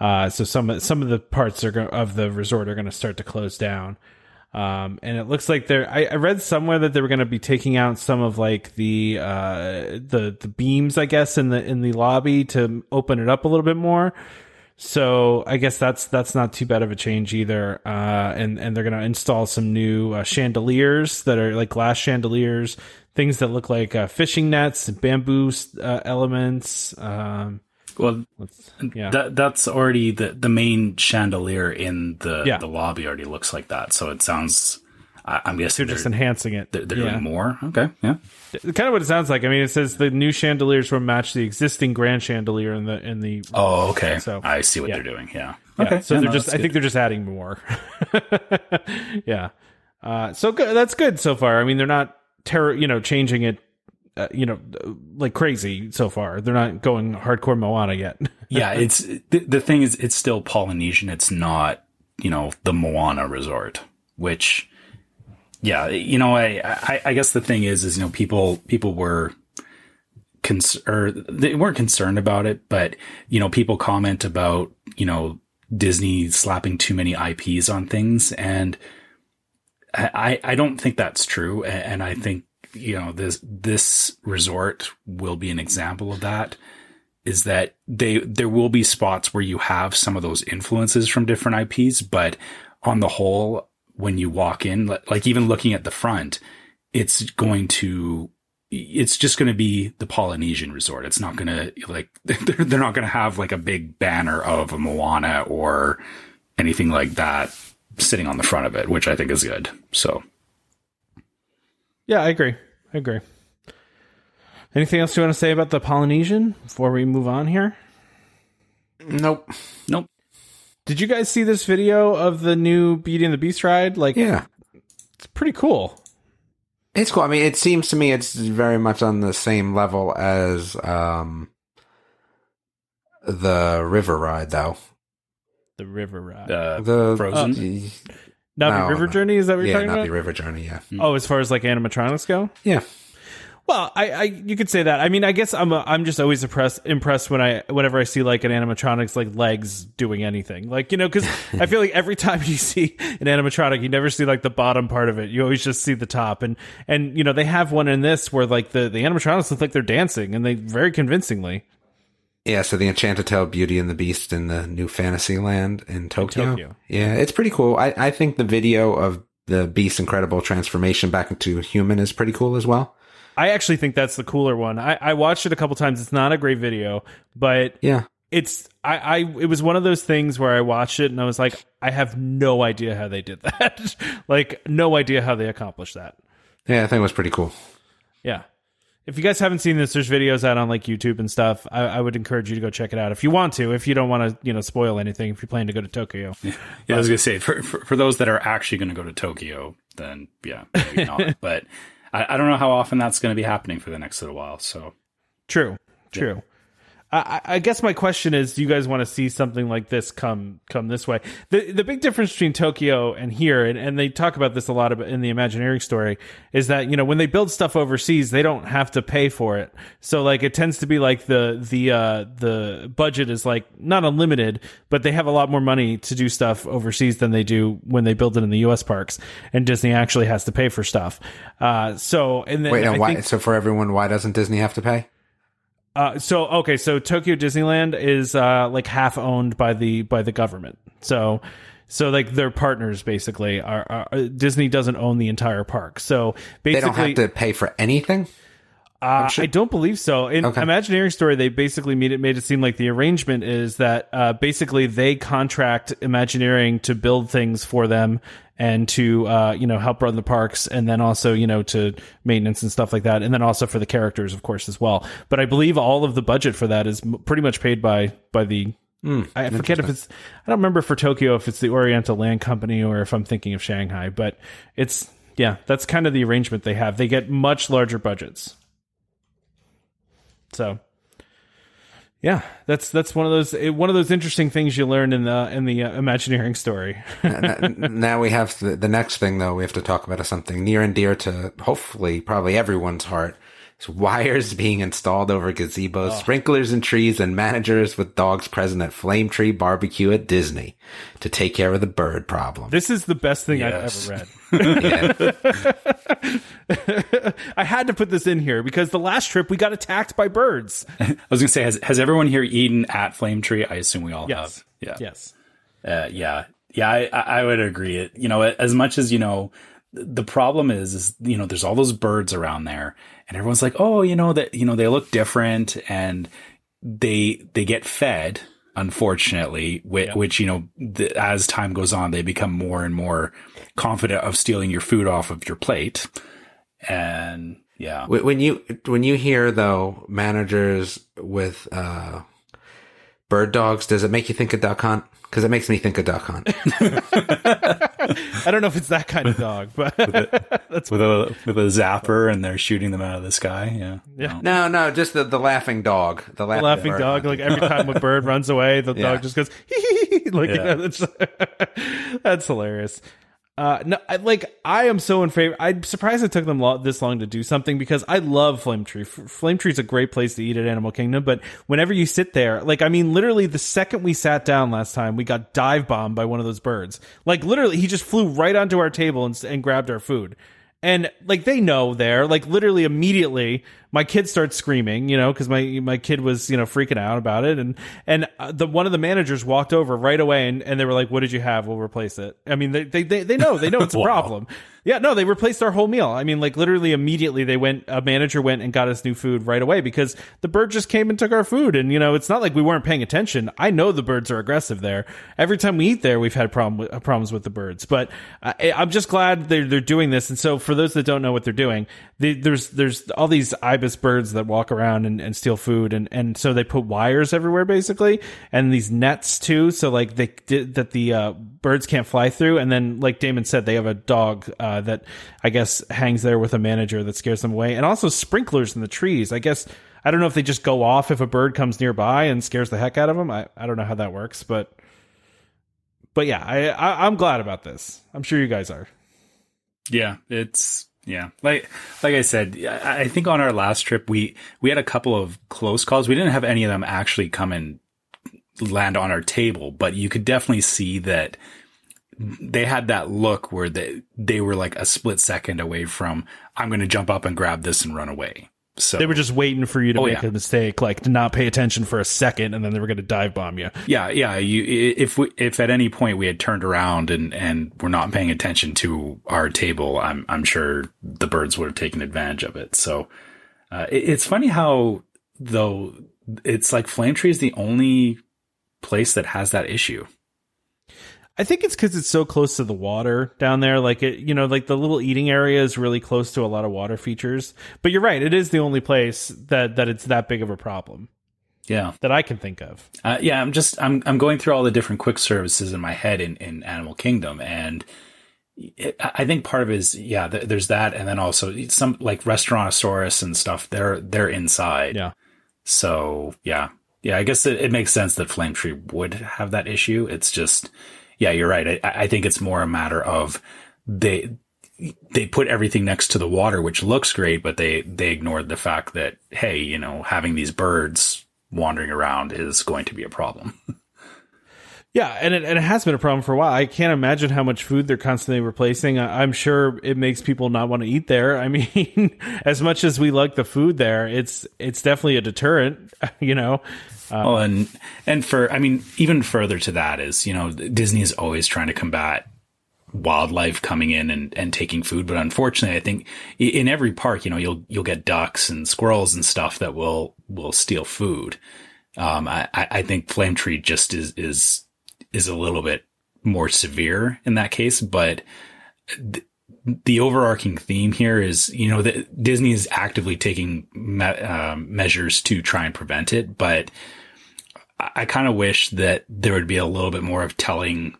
uh, so some some of the parts are go- of the resort are going to start to close down. Um, and it looks like they're, I, I read somewhere that they were going to be taking out some of like the, uh, the, the beams, I guess, in the, in the lobby to open it up a little bit more. So I guess that's that's not too bad of a change either. Uh, and and they're gonna install some new uh, chandeliers that are like glass chandeliers, things that look like uh, fishing nets, bamboo uh, elements. Um, Well, yeah. that that's already the the main chandelier in the Yeah. the lobby already looks like that. So it sounds. I, I'm guessing they're they're just enhancing it. they're, they're Yeah. doing more. Okay, yeah. kind of what it sounds like. I mean, it says the new chandeliers will match the existing grand chandelier in the in the. Oh, okay. So, I see what yeah. they're doing. Yeah. Yeah, Okay. so Yeah, they're no, just. I think they're just adding more. yeah. Uh, so good. That's good so far. I mean, they're not terror. You know, changing it. Uh, you know, like crazy so far. They're not going hardcore Moana yet. yeah, it's the, the thing is, it's still Polynesian. It's not, you know, the Moana resort, which, yeah, you know, I, I, I guess the thing is, is, you know, people, people were, or they weren't concerned about it, but, you know, people comment about, you know, Disney slapping too many IPs on things. And I, I don't think that's true. And I think, you know, this, this resort will be an example of that is that they there will be spots where you have some of those influences from different IPs, but on the whole, when you walk in, like even looking at the front, it's going to it's just going to be the Polynesian resort. It's not going to like they're, they're not going to have like a big banner of a Moana or anything like that sitting on the front of it, which I think is good. So yeah, I agree. I agree. Anything else you want to say about the Polynesian before we move on here? Nope. nope. Did you guys see this video of the new Beauty and the Beast ride? Like, Yeah. it's pretty cool. It's cool. I mean, it seems to me it's very much on the same level as um, the river ride, though. The river ride. Uh, The Frozen? the- Na'vi no, River no. Journey, is that what you're yeah, talking not about? the river journey. Yeah, Oh, as far as like animatronics go? yeah. Well, I, I you could say that. I mean, I guess I'm a, I'm just always impressed impressed when I whenever I see like an animatronics like legs doing anything. Like, you know, cuz I feel like every time you see an animatronic, you never see like the bottom part of it. You always just see the top. And and you know, they have one in this where like the the animatronics look like they're dancing and they very convincingly. Yeah, so the Enchanted Tale Beauty and the Beast in the new Fantasyland in Tokyo. Tokyo. Yeah, it's pretty cool. I, I think the video of the Beast's incredible transformation back into human is pretty cool as well. I actually think that's the cooler one. I, I watched it a couple times. It's not a great video, but Yeah. it's I, I it was one of those things where I watched it and I was like, I have no idea how they did that. like no idea how they accomplished that. Yeah, I think it was pretty cool. Yeah. If you guys haven't seen this, there's videos out on like YouTube and stuff. I, I would encourage you to go check it out if you want to. If you don't want to, you know, spoil anything. If you're planning to go to Tokyo, Yeah, I was gonna say for, for for those that are actually going to go to Tokyo, then yeah, maybe not. but I, I don't know how often that's going to be happening for the next little while. So True. True. I, I I guess my question is: Do you guys want to see something like this come come this way? The the big difference between Tokyo and here, and, and they talk about this a lot about in the Imagineering story, is that you know when they build stuff overseas, they don't have to pay for it. So like it tends to be like the the uh, the budget is like not unlimited, but they have a lot more money to do stuff overseas than they do when they build it in the U.S. parks, and Disney actually has to pay for stuff. Uh, so and then Wait, why? think- so for everyone, why doesn't Disney have to pay? Uh, so okay, so Tokyo Disneyland is uh, like half owned by the by the government. So so like their partners basically are, are uh, Disney doesn't own the entire park. So basically, They don't have to pay for anything. Uh, sure- I don't believe so. In Okay. Imagineering Story, they basically made it made it seem like the arrangement is that uh, basically they contract Imagineering to build things for them and to uh, you know help run the parks, and then also you know to maintenance and stuff like that, and then also for the characters, of course, as well. But I believe all of the budget for that is m- pretty much paid by by the. I forget if it's. I don't remember for Tokyo if it's the Oriental Land Company or if I'm thinking of Shanghai, but it's yeah, that's kind of the arrangement they have. They get much larger budgets. So, yeah, that's that's one of those eh, one of those interesting things you learn in the in the uh, Imagineering story. Now we have the, the next thing, though. We have to talk about something near and dear to hopefully probably everyone's heart. It's wires being installed over gazebos, sprinklers and trees, and managers with dogs present at Flame Tree Barbecue at Disney to take care of the bird problem. this is the best thing Yes. I've ever read. I had to put this in here because the last trip we got attacked by birds. I was gonna say, has has everyone here eaten at Flame Tree? I assume we all Yes. Yeah. Yes. Uh, yeah, yeah, I, I would agree. It, you know, as much as you know, the problem is, is you know, there's all those birds around there, and everyone's like, oh, you know that you know they look different, and they they get fed. Unfortunately, which, Yeah. which you know, the, as time goes on, they become more and more confident of stealing your food off of your plate, and yeah, When you when you hear though managers with uh, bird dogs, does it make you think of duck hunt? Because it makes me think of duck hunt. I don't know if it's that kind of dog, but that's with a with a zapper, and they're shooting them out of the sky. Yeah, Yeah. no, no, just the, the laughing dog. The the laughing, laughing dog. hunting. Like every time a bird runs away, the Yeah. dog just goes hee hee hee. Like you know, that's that's hilarious. Uh, no, I, like I am so in favor. I'm surprised it took them lo- this long to do something because I love Flame Tree. F- Flame Tree is a great place to eat at Animal Kingdom, but whenever you sit there, like I mean, literally the second we sat down last time, we got dive bombed by one of those birds. Like literally, he just flew right onto our table and, and grabbed our food. And like they know there, like literally immediately, my kid starts screaming, you know, because my my kid was you know freaking out about it, and and uh, the one of the managers walked over right away, and, and they were like, "What did you have? We'll replace it." I mean, they they they, they know they know it's a Wow. problem. Yeah, no, they replaced our whole meal. I mean, like literally immediately, they went. A manager went and got us new food right away because the bird just came and took our food, and you know, it's not like we weren't paying attention. I know the birds are aggressive there. Every time we eat there, we've had problem with, uh, problems with the birds, but I, I'm just glad they're they're doing this. And so, for those that don't know what they're doing, there's there's all these ibis birds that walk around and, and steal food, and and so they put wires everywhere basically, and these nets too, so like they did that the uh, birds can't fly through. And then, like Damon said, they have a dog uh, that I guess hangs there with a manager that scares them away, and also sprinklers in the trees. I guess I don't know if they just go off if a bird comes nearby and scares the heck out of them. I, I don't know how that works, but but yeah, I, I I'm glad about this. I'm sure you guys are. Yeah, it's yeah. Like like I said, I think on our last trip we we had a couple of close calls. We didn't have any of them actually come and land on our table, but you could definitely see that they had that look where they they were like a split second away from I'm going to jump up and grab this and run away. So They were just waiting for you to Oh, make yeah. a mistake, like to not pay attention for a second, and then they were going to dive bomb you. Yeah, yeah. You, if we, if at any point we had turned around and and were not paying attention to our table, I'm I'm sure the birds would have taken advantage of it. So uh, it, it's funny how though it's like Flame Tree is the only place that has that issue. I think it's because it's so close to the water down there. Like it, you know, like the little eating area is really close to a lot of water features. But you're right; it is the only place that that it's that big of a problem Yeah, that I can think of. uh, yeah. I'm just I'm I'm going through all the different quick services in my head in in Animal Kingdom and. it- I think part of it is yeah. th- There's that, and then also some like Restaurantosaurus and stuff. They're they're inside. Yeah. So yeah, yeah, I guess it, it makes sense that Flame Tree would have that issue. It's just, yeah, you're right. I, I think it's more a matter of they they put everything next to the water, which looks great, but they they ignored the fact that hey, you know, having these birds wandering around is going to be a problem. Yeah, and it, and it has been a problem for a while. I can't imagine how much food they're constantly replacing. I, I'm sure it makes people not want to eat there. I mean, as much as we like the food there, it's it's definitely a deterrent. You know, Oh, and and for I mean, even further to that is you know Disney is always trying to combat wildlife coming in and, and taking food, but unfortunately, I think in every park, you know, you'll you'll get ducks and squirrels and stuff that will will steal food. Um, I I think Flame Tree just is is is a little bit more severe in that case, but the overarching theme here is, you know, that Disney is actively taking me- um measures to try and prevent it, but I, I kind of wish that there would be a little bit more of telling.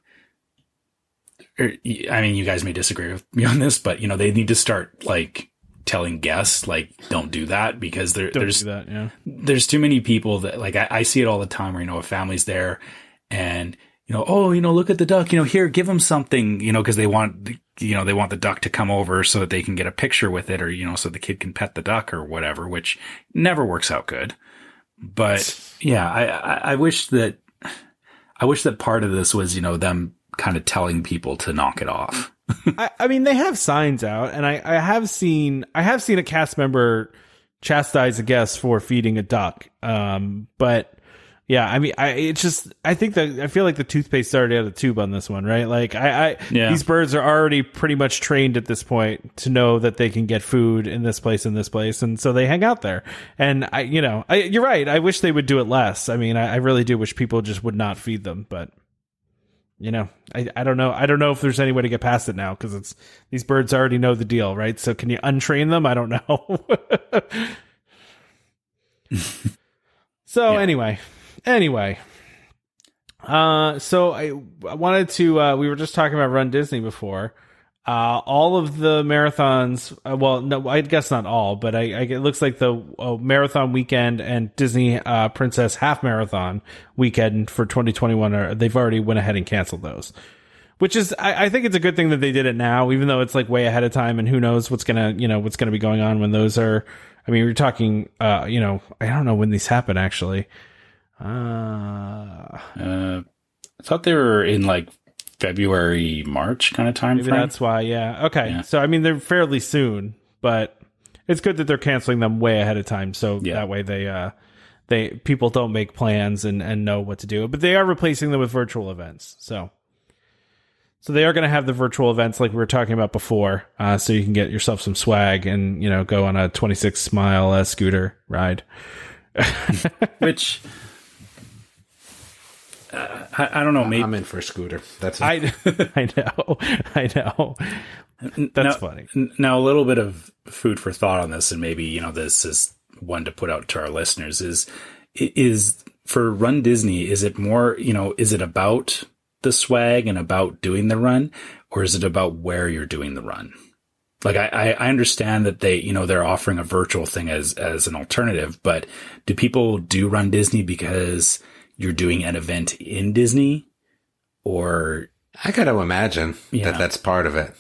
Or, I mean, you guys may disagree with me on this, but you know, they need to start like telling guests, like, don't do that because there, there's that. Yeah, there's too many people that like I, I see it all the time where you know a family's there and you know oh you know look at the duck you know here give them something you know because they want the- you know they want the duck to come over so that they can get a picture with it or you know so the kid can pet the duck or whatever which never works out good but yeah I, I wish that I wish that part of this was you know them kind of telling people to knock it off I, I mean they have signs out, and I I have seen I have seen a cast member chastise a guest for feeding a duck. Um, but Yeah, I mean, I it's just I think that I feel like the toothpaste already out of the tube on this one, right? Like I, I Yeah. these birds are already pretty much trained at this point to know that they can get food in this place and this place, and so they hang out there. And I, you know, I, you're right. I wish they would do it less. I mean, I, I really do wish people just would not feed them, but you know, I, I don't know. I don't know if there's any way to get past it now because it's these birds already know the deal, right? So can you untrain them? I don't know. so anyway, anyway, uh, so I, I wanted to. Uh, we were just talking about Run Disney before. Uh, all of the marathons. Uh, well, no, I guess not all, but I, I it looks like the uh, marathon weekend and Disney uh, Princess Half Marathon weekend for 2021 are they've already went ahead and canceled those. Which is, I, I think it's a good thing that they did it now, even though it's like way ahead of time, and who knows what's gonna, you know, what's gonna be going on when those are. I mean, we're talking, uh, you know, I don't know when these happen actually. Uh, Uh, I thought they were in like February, March kind of time maybe frame. that's why. Yeah. Okay. Yeah. So I mean, they're fairly soon, but it's good that they're canceling them way ahead of time, so Yeah. that way they, uh, they people don't make plans and and know what to do. But they are replacing them with virtual events, so. So they are going to have the virtual events like we were talking about before, uh, so you can get yourself some swag and you know go on a 26 mile uh, scooter ride. Which uh, I, I don't know. Maybe I'm in for a scooter. That's I I know, I know. That's now, funny. Now, a little bit of food for thought on this, and maybe you know this is one to put out to our listeners is is for Run Disney. Is it more you know? Is it about the swag and about doing the run, or is it about where you're doing the run? Like I, I I understand that they you know they're offering a virtual thing as as an alternative, but do people do Run Disney because you're doing an event in Disney, or I got to imagine Yeah. that that's part of it.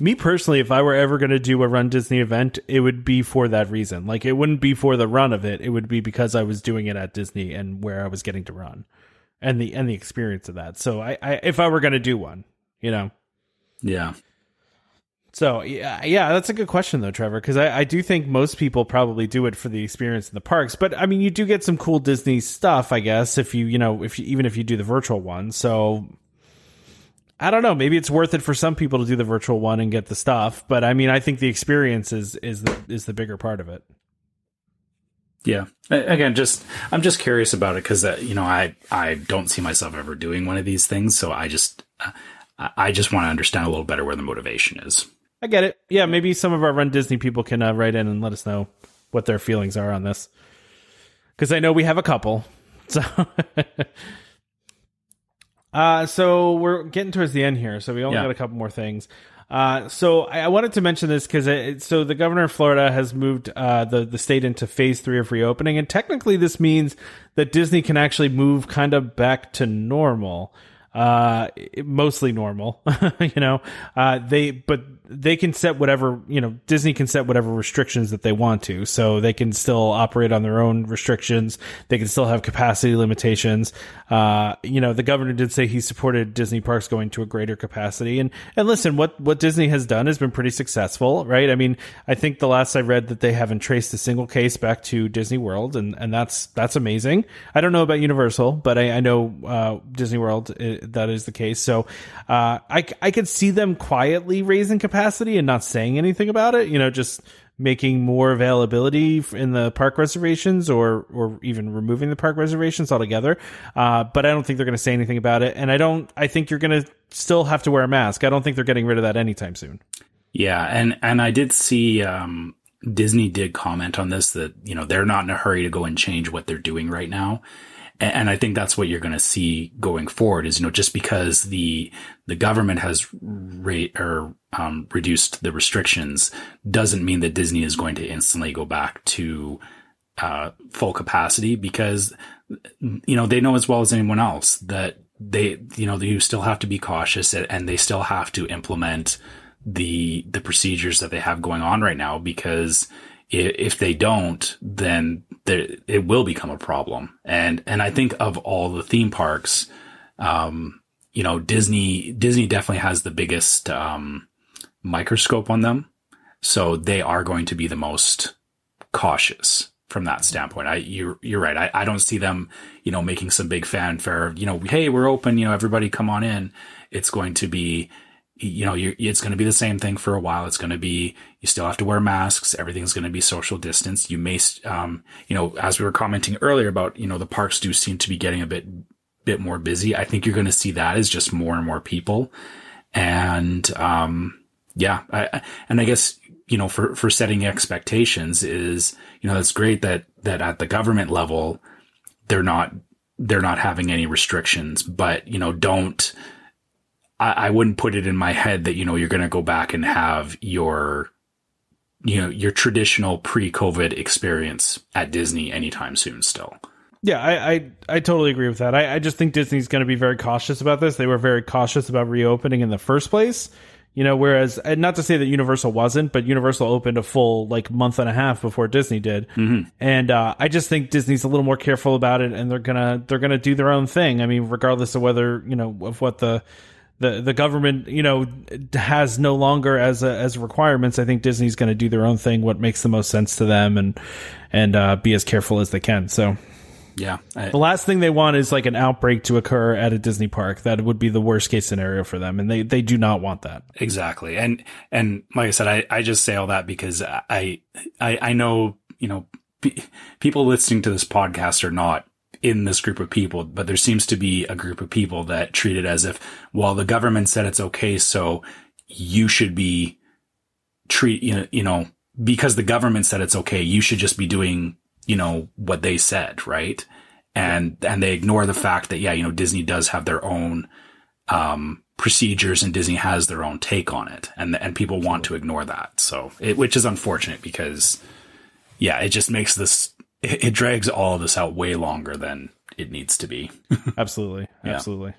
Me personally, if I were ever going to do a Run Disney event, it would be for that reason. Like, it wouldn't be for the run of it. It would be because I was doing it at Disney and where I was getting to run, and the and the experience of that. So, I, I if I were going to do one, you know. yeah, So yeah, yeah, that's a good question though, Trevor, because I, I do think most people probably do it for the experience in the parks. But I mean, you do get some cool Disney stuff, I guess, if you you know if you, even if you do the virtual one. So I don't know, maybe it's worth it for some people to do the virtual one and get the stuff. But I mean, I think the experience is is the is the bigger part of it. Yeah. Again, just I'm just curious about it because uh, you know I I don't see myself ever doing one of these things, so I just uh, I I just want to understand a little better where the motivation is. I get it. Yeah, maybe some of our Run Disney people can uh, write in and let us know what their feelings are on this. Because I know we have a couple. So, uh, so we're getting towards the end here. So we only Yeah. got a couple more things. Uh, so I, I wanted to mention this because so the governor of Florida has moved uh, the the state into phase three of reopening, and technically this means that Disney can actually move kind of back to normal uh mostly normal you know uh they but they can set whatever you know disney can set whatever restrictions that they want to. So they can still operate on their own restrictions. They can still have capacity limitations. Uh you know the governor did say he supported disney parks going to a greater capacity. And and listen what what disney has done has been pretty successful right? I mean i think the last i read that they haven't traced a single case back to disney world and and that's that's amazing. I don't know about universal but i, I know uh disney world uh, that is the case. So uh i i could see them quietly raising capacity and not saying anything about it you know just making more availability in the park reservations or or even removing the park reservations altogether. Uh but i don't think they're going to say anything about it. And i don't i think you're going to still have to wear a mask. I don't think they're getting rid of that anytime soon. Yeah, and and I did see um, Disney did comment on this that you know they're not in a hurry to go and change what they're doing right now, and, I think that's what you're going to see going forward. Is you know just because the the government has rate or um, reduced the restrictions doesn't mean that Disney is going to instantly go back to uh, full capacity because you know they know as well as anyone else that they you know you still have to be cautious and they still have to implement the the procedures that they have going on right now because if they don't then there, it will become a problem and and I think of all the theme parks um you know Disney Disney definitely has the biggest um microscope on them so they are going to be the most cautious from that standpoint. I you're you're right. I, I don't see them, you know, making some big fanfare. You know, hey, we're open. You know, everybody come on in. It's going to be, you know, it's going to be the same thing for a while. It's going to be you still have to wear masks. Everything's going to be social distance. You may, um, you know, as we were commenting earlier about, you know, the parks do seem to be getting a bit bit more busy. I think you're going to see that as just more and more people, and um, yeah, I, and I guess you know, for, for setting expectations is, you know, that's great that, that at the government level, they're not, they're not having any restrictions, but, you know, don't, I, I wouldn't put it in my head that, you know, you're going to go back and have your, you know, your traditional pre-COVID experience at Disney anytime soon still. Yeah, I, I, I totally agree with that. I, I just think Disney's going to be very cautious about this. They were very cautious about reopening in the first place. You know, whereas and not to say that Universal wasn't, but Universal opened a full like month and a half before Disney did, mm-hmm. and uh, I just think Disney's a little more careful about it, and they're gonna they're gonna do their own thing. I mean, regardless of whether you know of what the the the government you know has no longer as a, as requirements. I think Disney's going to do their own thing, what makes the most sense to them, and and uh, be as careful as they can. So yeah. I, the last thing they want is like an outbreak to occur at a Disney park. That would be the worst case scenario for them. And they, they do not want that. Exactly. And, and like I said, I, I just say all that because I, I, I know, you know, people listening to this podcast are not in this group of people, but there seems to be a group of people that treat it as if, well, the government said it's okay. So you should be treat, you know, you know, because the government said it's okay, you should just be doing you know, what they said, right? And, and they ignore the fact that, yeah, you know, Disney does have their own, um, procedures and Disney has their own take on it. And, and people want to ignore that. So it, which is unfortunate because, yeah, it just makes this, it, it drags all of this out way longer than it needs to be. absolutely. Absolutely.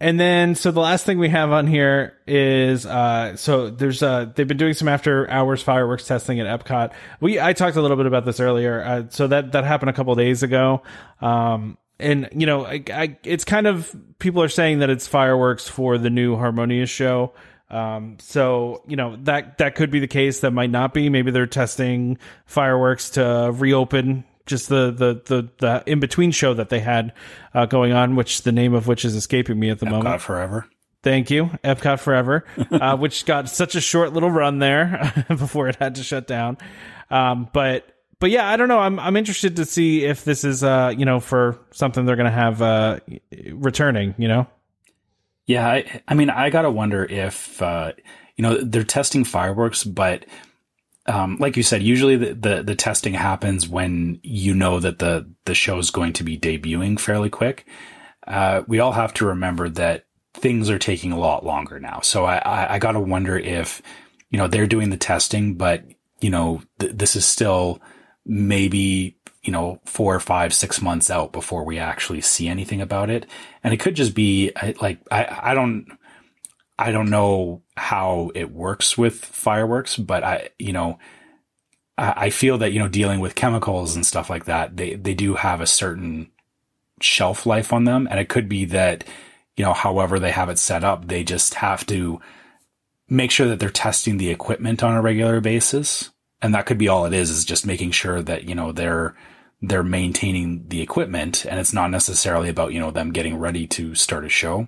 And then, so the last thing we have on here is, uh, so there's, uh, they've been doing some after hours fireworks testing at Epcot. We, I talked a little bit about this earlier. Uh, so that, that happened a couple days ago. Um, and you know, I, I, it's kind of, people are saying that it's fireworks for the new Harmonious show. Um, so you know that that could be the case. That might not be. Maybe they're testing fireworks to reopen just the the the, the in between show that they had uh, going on, which the name of which is escaping me at the Epcot moment. Forever. Thank you, Epcot Forever, uh, which got such a short little run there before it had to shut down. Um, but but yeah, I don't know. I'm I'm interested to see if this is uh you know for something they're gonna have uh returning. You know. Yeah, I, I mean, I gotta wonder if uh, you know they're testing fireworks, but um, like you said, usually the, the, the testing happens when you know that the the show is going to be debuting fairly quick. Uh, we all have to remember that things are taking a lot longer now. So I I, I got to wonder if you know they're doing the testing, but you know th- this is still maybe you know four or five six months out before we actually see anything about it, and it could just be like I I don't I don't know how it works with fireworks, but I, you know, I, I feel that, you know, dealing with chemicals and stuff like that, they, they do have a certain shelf life on them. And it could be that, you know, however they have it set up, they just have to make sure that they're testing the equipment on a regular basis. And that could be all it is, is just making sure that, you know, they're, they're maintaining the equipment and it's not necessarily about, you know, them getting ready to start a show.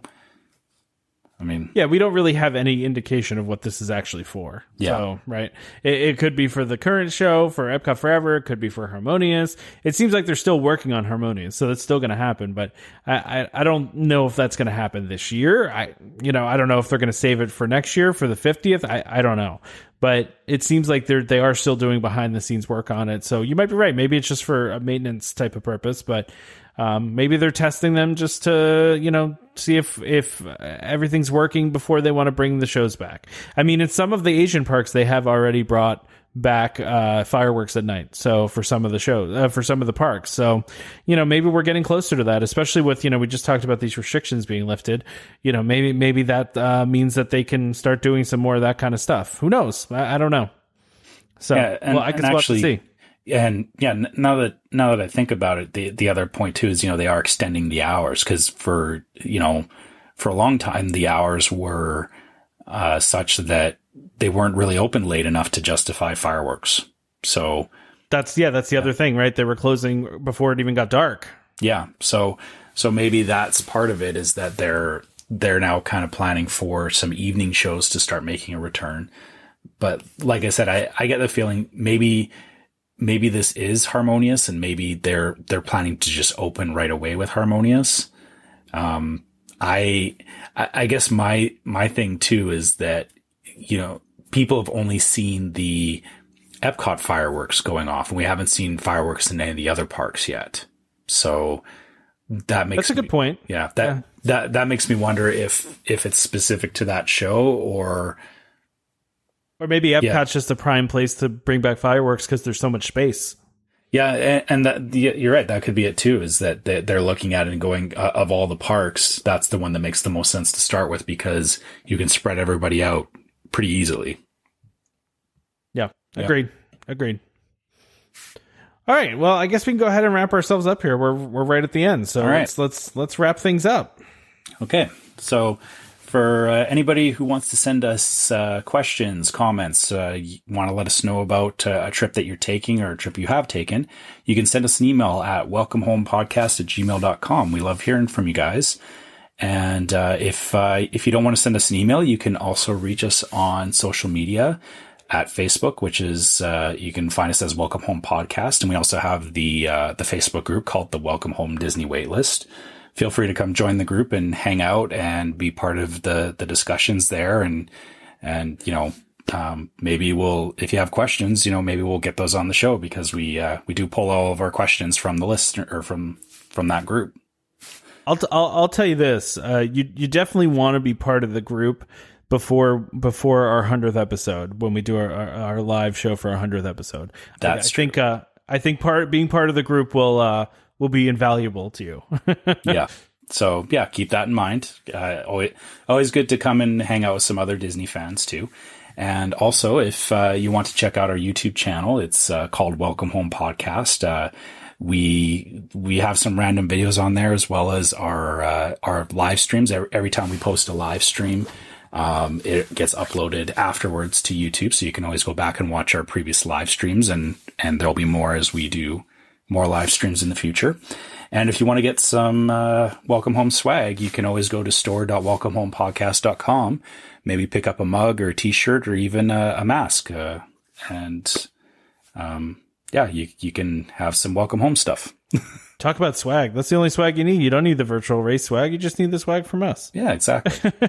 I mean, yeah, we don't really have any indication of what this is actually for. Yeah. So, right. It, it, could be for the current show, for Epcot Forever. It could be for Harmonious. It seems like they're still working on Harmonious, so that's still going to happen. But I, I, I, don't know if that's going to happen this year. I, you know, I don't know if they're going to save it for next year for the 50th. I, I don't know. But it seems like they're they are still doing behind the scenes work on it. So you might be right. Maybe it's just for a maintenance type of purpose, but um, maybe they're testing them just to, you know, see if if everything's working before they want to bring the shows back. I mean, in some of the Asian parks, they have already brought back uh, fireworks at night. So for some of the shows, uh, for some of the parks, so you know, maybe we're getting closer to that. Especially with you know, we just talked about these restrictions being lifted. You know, maybe maybe that uh, means that they can start doing some more of that kind of stuff. Who knows? I, I don't know. So yeah, and, well, I can we'll to see and yeah, now that now that I think about it, the the other point too is you know they are extending the hours because for you know for a long time the hours were uh, such that they weren't really open late enough to justify fireworks. So That's yeah, that's the other thing, right? They were closing before it even got dark. Yeah. So so maybe that's part of it is that they're they're now kind of planning for some evening shows to start making a return. But like I said, I, I get the feeling maybe maybe this is harmonious and maybe they're they're planning to just open right away with harmonious. Um I I guess my my thing too is that you know people have only seen the Epcot fireworks going off, and we haven't seen fireworks in any of the other parks yet. So that makes That's a good me- point. Yeah, that Yeah. that that makes me wonder if if it's specific to that show or Or maybe Epcot's Yeah. just a prime place to bring back fireworks because there's so much space. yeah, and, and that you're right. That could be it too. Is that they- they're looking at it and going uh, of all the parks, that's the one that makes the most sense to start with because you can spread everybody out pretty easily. Yeah, Yeah. agreed. Agreed. All right. Well, I guess we can go ahead and wrap ourselves up here. We're we're right at the end, so All right. let's let's let's wrap things up. Okay. So for uh, anybody who wants to send us uh, questions, comments, uh, want to let us know about uh, a trip that you're taking or a trip you have taken, you can send us an email at welcomehomepodcast at gmail.com. We love hearing from you guys. And uh, if uh, if you don't want to send us an email, you can also reach us on social media at Facebook, which is you can find us as Welcome Home Podcast, and we also have the the Facebook group called the Welcome Home Disney Waitlist. Feel free to come join the group and hang out and be part of the the discussions there, and and you know um, maybe we'll if you have questions, you know maybe we'll get those on the show because we uh, we do pull all of our questions from the listener or from from that group. I'll t- I'll, I'll tell you this. Uh, you you definitely want to be part of the group before before our hundredth episode when we do our, our, our live show for our hundredth episode. That's I, I think uh, I think part being part of the group will uh, will be invaluable to you. yeah. So yeah, keep that in mind. Uh, always, always good to come and hang out with some other Disney fans too. And also, if uh, you want to check out our YouTube channel, it's uh, called Welcome Home Podcast. Uh, we we have some random videos on there as well as our uh, our live streams. Every, every time we post a live stream, um, it gets uploaded afterwards to YouTube, so you can always go back and watch our previous live streams, and and there'll be more as we do more live streams in the future. And if you want to get some uh, welcome home swag, you can always go to store.welcomehomepodcast.com. Maybe pick up a mug or a t-shirt or even a, a mask. Uh, and um, yeah, you you can have some welcome home stuff. Talk about swag. That's the only swag you need. You don't need the virtual race swag. You just need the swag from us. Yeah, exactly.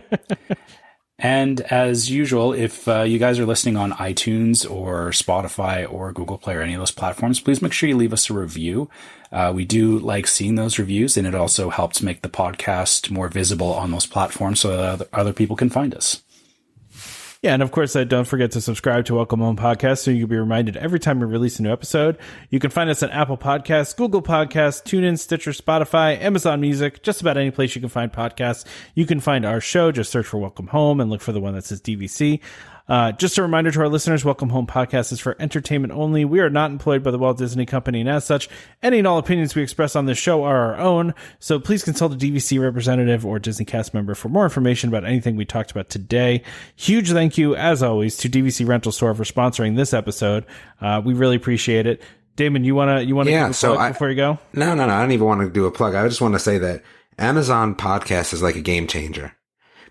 and as usual, if uh, you guys are listening on iTunes or Spotify or Google Play or any of those platforms, please make sure you leave us a review. Uh, we do like seeing those reviews, and it also helps make the podcast more visible on those platforms so that other, other people can find us. Yeah, and of course, uh, don't forget to subscribe to Welcome Home Podcast so you'll be reminded every time we release a new episode. You can find us on Apple Podcasts, Google Podcasts, TuneIn, Stitcher, Spotify, Amazon Music, just about any place you can find podcasts. You can find our show. Just search for Welcome Home and look for the one that says DVC. Uh, just a reminder to our listeners, Welcome Home Podcast is for entertainment only. We are not employed by the Walt Disney Company, and as such, any and all opinions we express on this show are our own. So please consult a DVC representative or Disney cast member for more information about anything we talked about today. Huge thank you, as always, to DVC Rental Store for sponsoring this episode. Uh, we really appreciate it. Damon, you wanna you wanna Yeah, so I- before you go? No, no, no. I don't even want to do a plug. I just want to say that Amazon podcast is like a game changer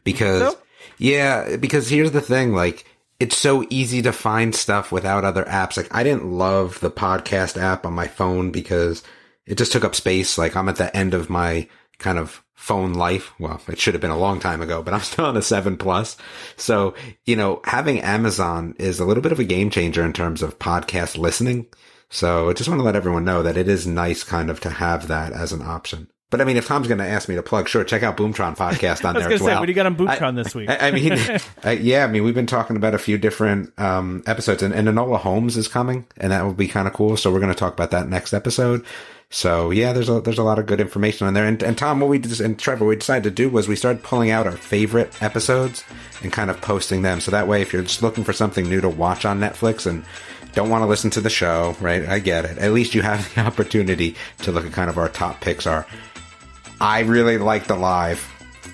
because, So? Yeah, because here's the thing, like, it's so easy to find stuff without other apps. Like, I didn't love the podcast app on my phone because it just took up space. Like, I'm at the end of my kind of phone life. Well, it should have been a long time ago, but I'm still on a seven plus. So, you know, having Amazon is a little bit of a game changer in terms of podcast listening. So I just want to let everyone know that it is nice kind of to have that as an option. But I mean, if Tom's going to ask me to plug, sure, check out Boomtron podcast on I was there as say, well. what do you got on I- BoomTron this week? I, I mean, I, yeah, I mean, we've been talking about a few different um, episodes, and, and Enola Holmes is coming, and that will be kind of cool. So we're going to talk about that next episode. So yeah, there's a there's a lot of good information on there. And, and Tom, what we did, and Trevor, what we decided to do was we started pulling out our favorite episodes and kind of posting them. So that way, if you're just looking for something new to watch on Netflix and don't want to listen to the show, right? I get it. At least you have the opportunity to look at kind of our top picks. Are I really liked the live.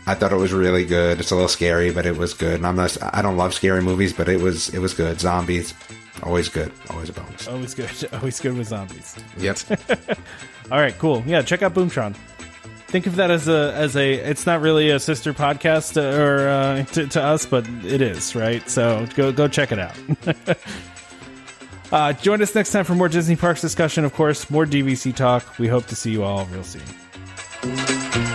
I thought it was really good. It's a little scary, but it was good. And I'm not, I don't love scary movies, but it was, it was good. Zombies. Always good. Always a bonus. Always good. Always good with zombies. Yep. All right, cool. Yeah, check out Boomtron. Think of that as a as a. It's not really a sister podcast uh, or uh, to, to us, but it is, right? So go go check it out. uh, join us next time for more Disney parks discussion. Of course, more DVC talk. We hope to see you all real soon. Thank you.